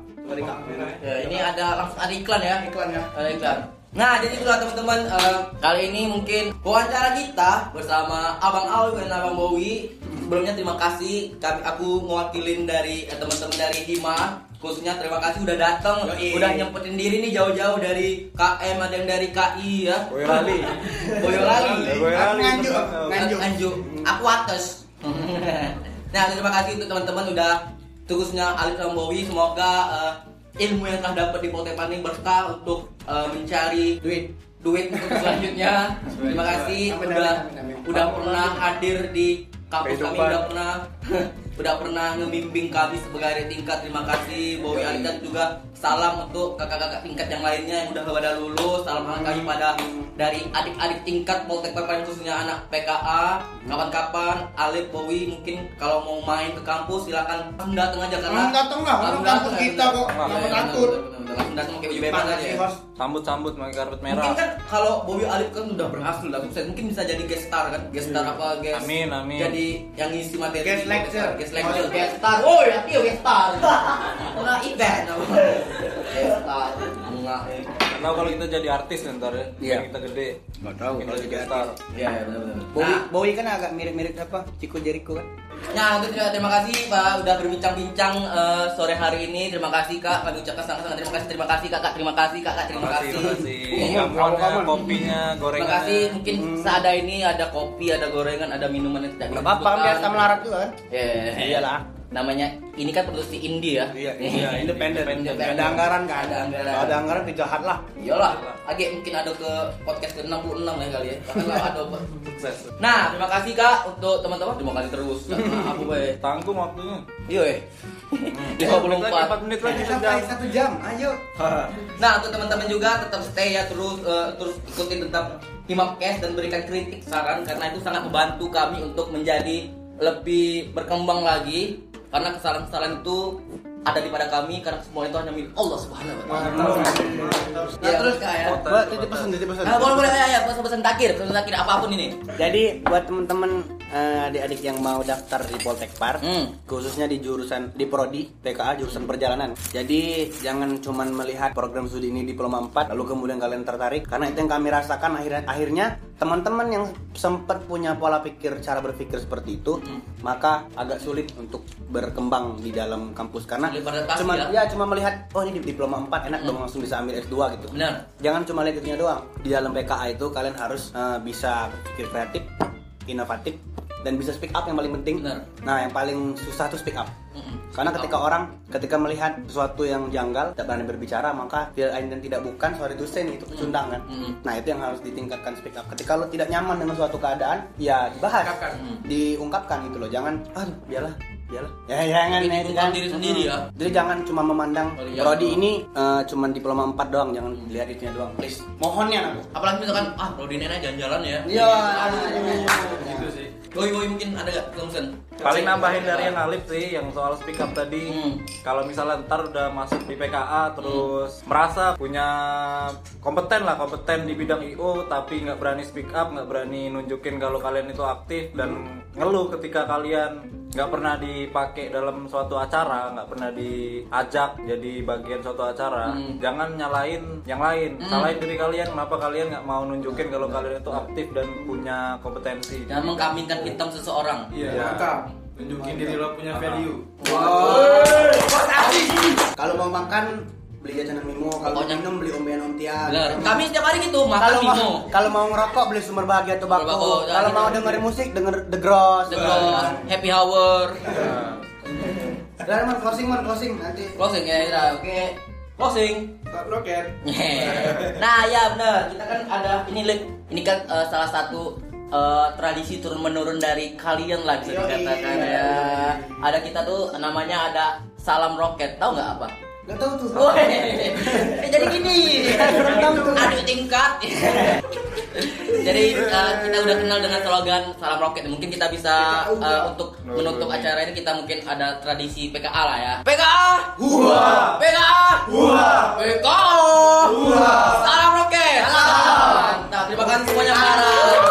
Ya, ini ada langsung ada iklan ya. iklan ya. Ada iklan. Nah, jadi itulah teman-teman eh, kali ini mungkin wawancara kita bersama Abang Awi dan Abang Bowi. Sebelumnya terima kasih kami aku mewakilin dari eh, teman-teman dari Hima khususnya terima kasih udah datang, udah nyempetin diri nih jauh-jauh dari KM ada yang dari KI ya. Boyolali. Boyolali. Nganjuk, nganjuk. Nganjuk. Aku atas. nah, terima kasih untuk teman-teman udah khususnya Alif sama Bowi. Semoga eh, ilmu yang telah dapat di Poltek Paning berkah untuk eh, mencari duit duit untuk selanjutnya. Terima kasih Amin, udah amin, amin, amin. udah pernah hadir di kampus kami udah pernah udah pernah ngebimbing kami sebagai tingkat. Terima kasih Bowi Ali dan juga salam untuk kakak-kakak tingkat yang lainnya yang udah pada lulus. Salam hangat kami pada dari adik-adik tingkat Poltek Papan khususnya anak PKA. Kapan-kapan Alif Bowi mungkin kalau mau main ke kampus silakan langsung datang aja karena Langsung datang lah, Langsung datang, kita kok, ya, nggak takut. Langsung datang pakai baju bebas aja ya. Sambut-sambut pakai karpet merah. Mungkin kan kalau Bobby Alif kan udah berhasil lah sukses, mungkin bisa jadi guest star kan, guest star apa guest Amin, amin. Jadi yang ngisi materi Guest lecture. guest lecture, guest star. Oh, ya iya guest star. Enggak event. Enggak. Tahu kalau kita jadi artis ntar ya. Iya. Kita gede. Nggak tahu Kita kalau jadi star. Iya, iya benar benar. Bowie, Nah, Bowie kan agak mirip-mirip apa? Chico Jericho kan? Nah, untuk terima, terima kasih Pak udah berbincang-bincang eh, sore hari ini. Terima kasih Kak. Kami ucapkan sangat-sangat terima kasih. Terima kasih Kakak. Terima kasih Kakak. Terima kasih. Terima kasih. Kamu, Gambarnya, kamu. kopinya, Terima gorengannya. kasih. Mungkin seada ini ada kopi, ada gorengan, ada minuman yang tidak Nggak apa-apa kan biasa melarat juga kan? Ya, Iyalah. Namanya ini kan produksi indie ya. Iya, iya, independen. Independen. Nggak ada anggaran kan? Ada anggaran. Kalau ada anggaran dijahat lah. Iyalah, agak mungkin ada ke podcast ke 66 ya kali ya. Lah ada. Sukses. Nah, terima kasih Kak untuk teman-teman. Terima kasih terus. Nah, aku baik. Tanggung waktunya. Iya, eh. Empat 54. menit lagi Sampai satu jam, ayo. Nah, untuk teman-teman juga tetap stay ya terus eh, terus ikutin tetap Himapcast dan berikan kritik saran karena itu sangat membantu kami untuk menjadi lebih berkembang lagi karena kesalahan-kesalahan itu ada di pada kami karena semua itu hanya milik Allah Subhanahu wa taala. Nah, terus Kak ya. Mbak, titip pesan, titip pesan. Nah, boleh boleh ya, ya pesan-pesan takir, pesan takir apa pun ini. Jadi buat teman-teman eh, adik-adik yang mau daftar di Poltekpar, Hmm. khususnya di jurusan di prodi PKA jurusan perjalanan. Jadi jangan cuman melihat program studi ini diploma 4 lalu kemudian kalian tertarik karena itu yang kami rasakan akhirnya akhirnya teman-teman yang sempat punya pola pikir cara berpikir seperti itu, maka agak sulit untuk berkembang di dalam kampus karena Sulit beradaptasi cuma ya? ya cuma melihat oh ini di diploma 4 enak dong langsung bisa ambil S2 gitu. Benar. Jangan cuma lihat itunya doang. Di dalam PKA itu kalian harus eh, bisa berpikir kreatif, inovatif, dan bisa speak up yang paling penting. Benar. Nah, yang paling susah tuh speak up. Mm-mm. Karena ketika orang ketika melihat sesuatu yang janggal tidak berani berbicara maka lain dan tidak bukan sorry to say itu pecundang kan. Mm. Nah itu yang harus ditingkatkan speak up. Ketika lo tidak nyaman dengan suatu keadaan ya dibahas, Ungkapkan. Mm. diungkapkan gitu loh. Jangan aduh biarlah Iyalah. Ya jangan ya, didukung kan. diri sendiri ya. Jadi jangan cuma memandang Oh, iya. prodi ini eh, cuma diploma 4 doang, jangan dilihat itunya doang. Please. Mohon ya aku. Apalagi misalkan ah Prodi nenek jalan-jalan ya. Iya. Gitu sih. Boy boy mungkin ada gak Thompson? Paling nambahin dari yang Alif sih yang soal speak up tadi. Hmm. Kalau misalnya ntar udah masuk di PKA terus merasa punya kompeten lah kompeten di bidang IO tapi nggak berani speak up nggak berani nunjukin kalau kalian itu aktif dan ngeluh ketika kalian nggak pernah dipakai dalam suatu acara nggak pernah diajak jadi bagian suatu acara Hmm. jangan nyalain yang lain Hmm. salahin diri kalian kenapa kalian nggak mau nunjukin kalau kalian itu aktif dan punya kompetensi Jangan mengkambingkan hitam seseorang. Iya, Iya. mantap. Tunjukin diri lo punya value. Kalau mau makan beli jajanan Mimo, kalau Pokoknya- minum beli ombean Om Tian. Benar. Kami setiap hari gitu makan Kalau Mimo. mau kalau mau ngerokok beli sumber bahagia tobacco. Kalau ya, mau gitu. dengerin musik denger The Gross. The Gross, Happy Hour. Udah man closing man closing nanti. Closing ya, Ira. Oke. Closing. Roket. nah ya benar kita kan ada ini ini kan eh, salah satu eh, tradisi turun menurun dari kalian lah bisa dikatakan ya ada kita tuh namanya ada salam roket tahu nggak apa Gak tau tuh. Oh, jadi gini. Aduh tingkat. jadi uh, kita udah kenal dengan slogan salam roket. Mungkin kita bisa uh, untuk menutup acara ini kita mungkin ada tradisi PKA lah ya. PKA. Hua. PKA. Hua. PKA. Hua. Salam roket. Salam. Mantap. Terima kasih semuanya Salam.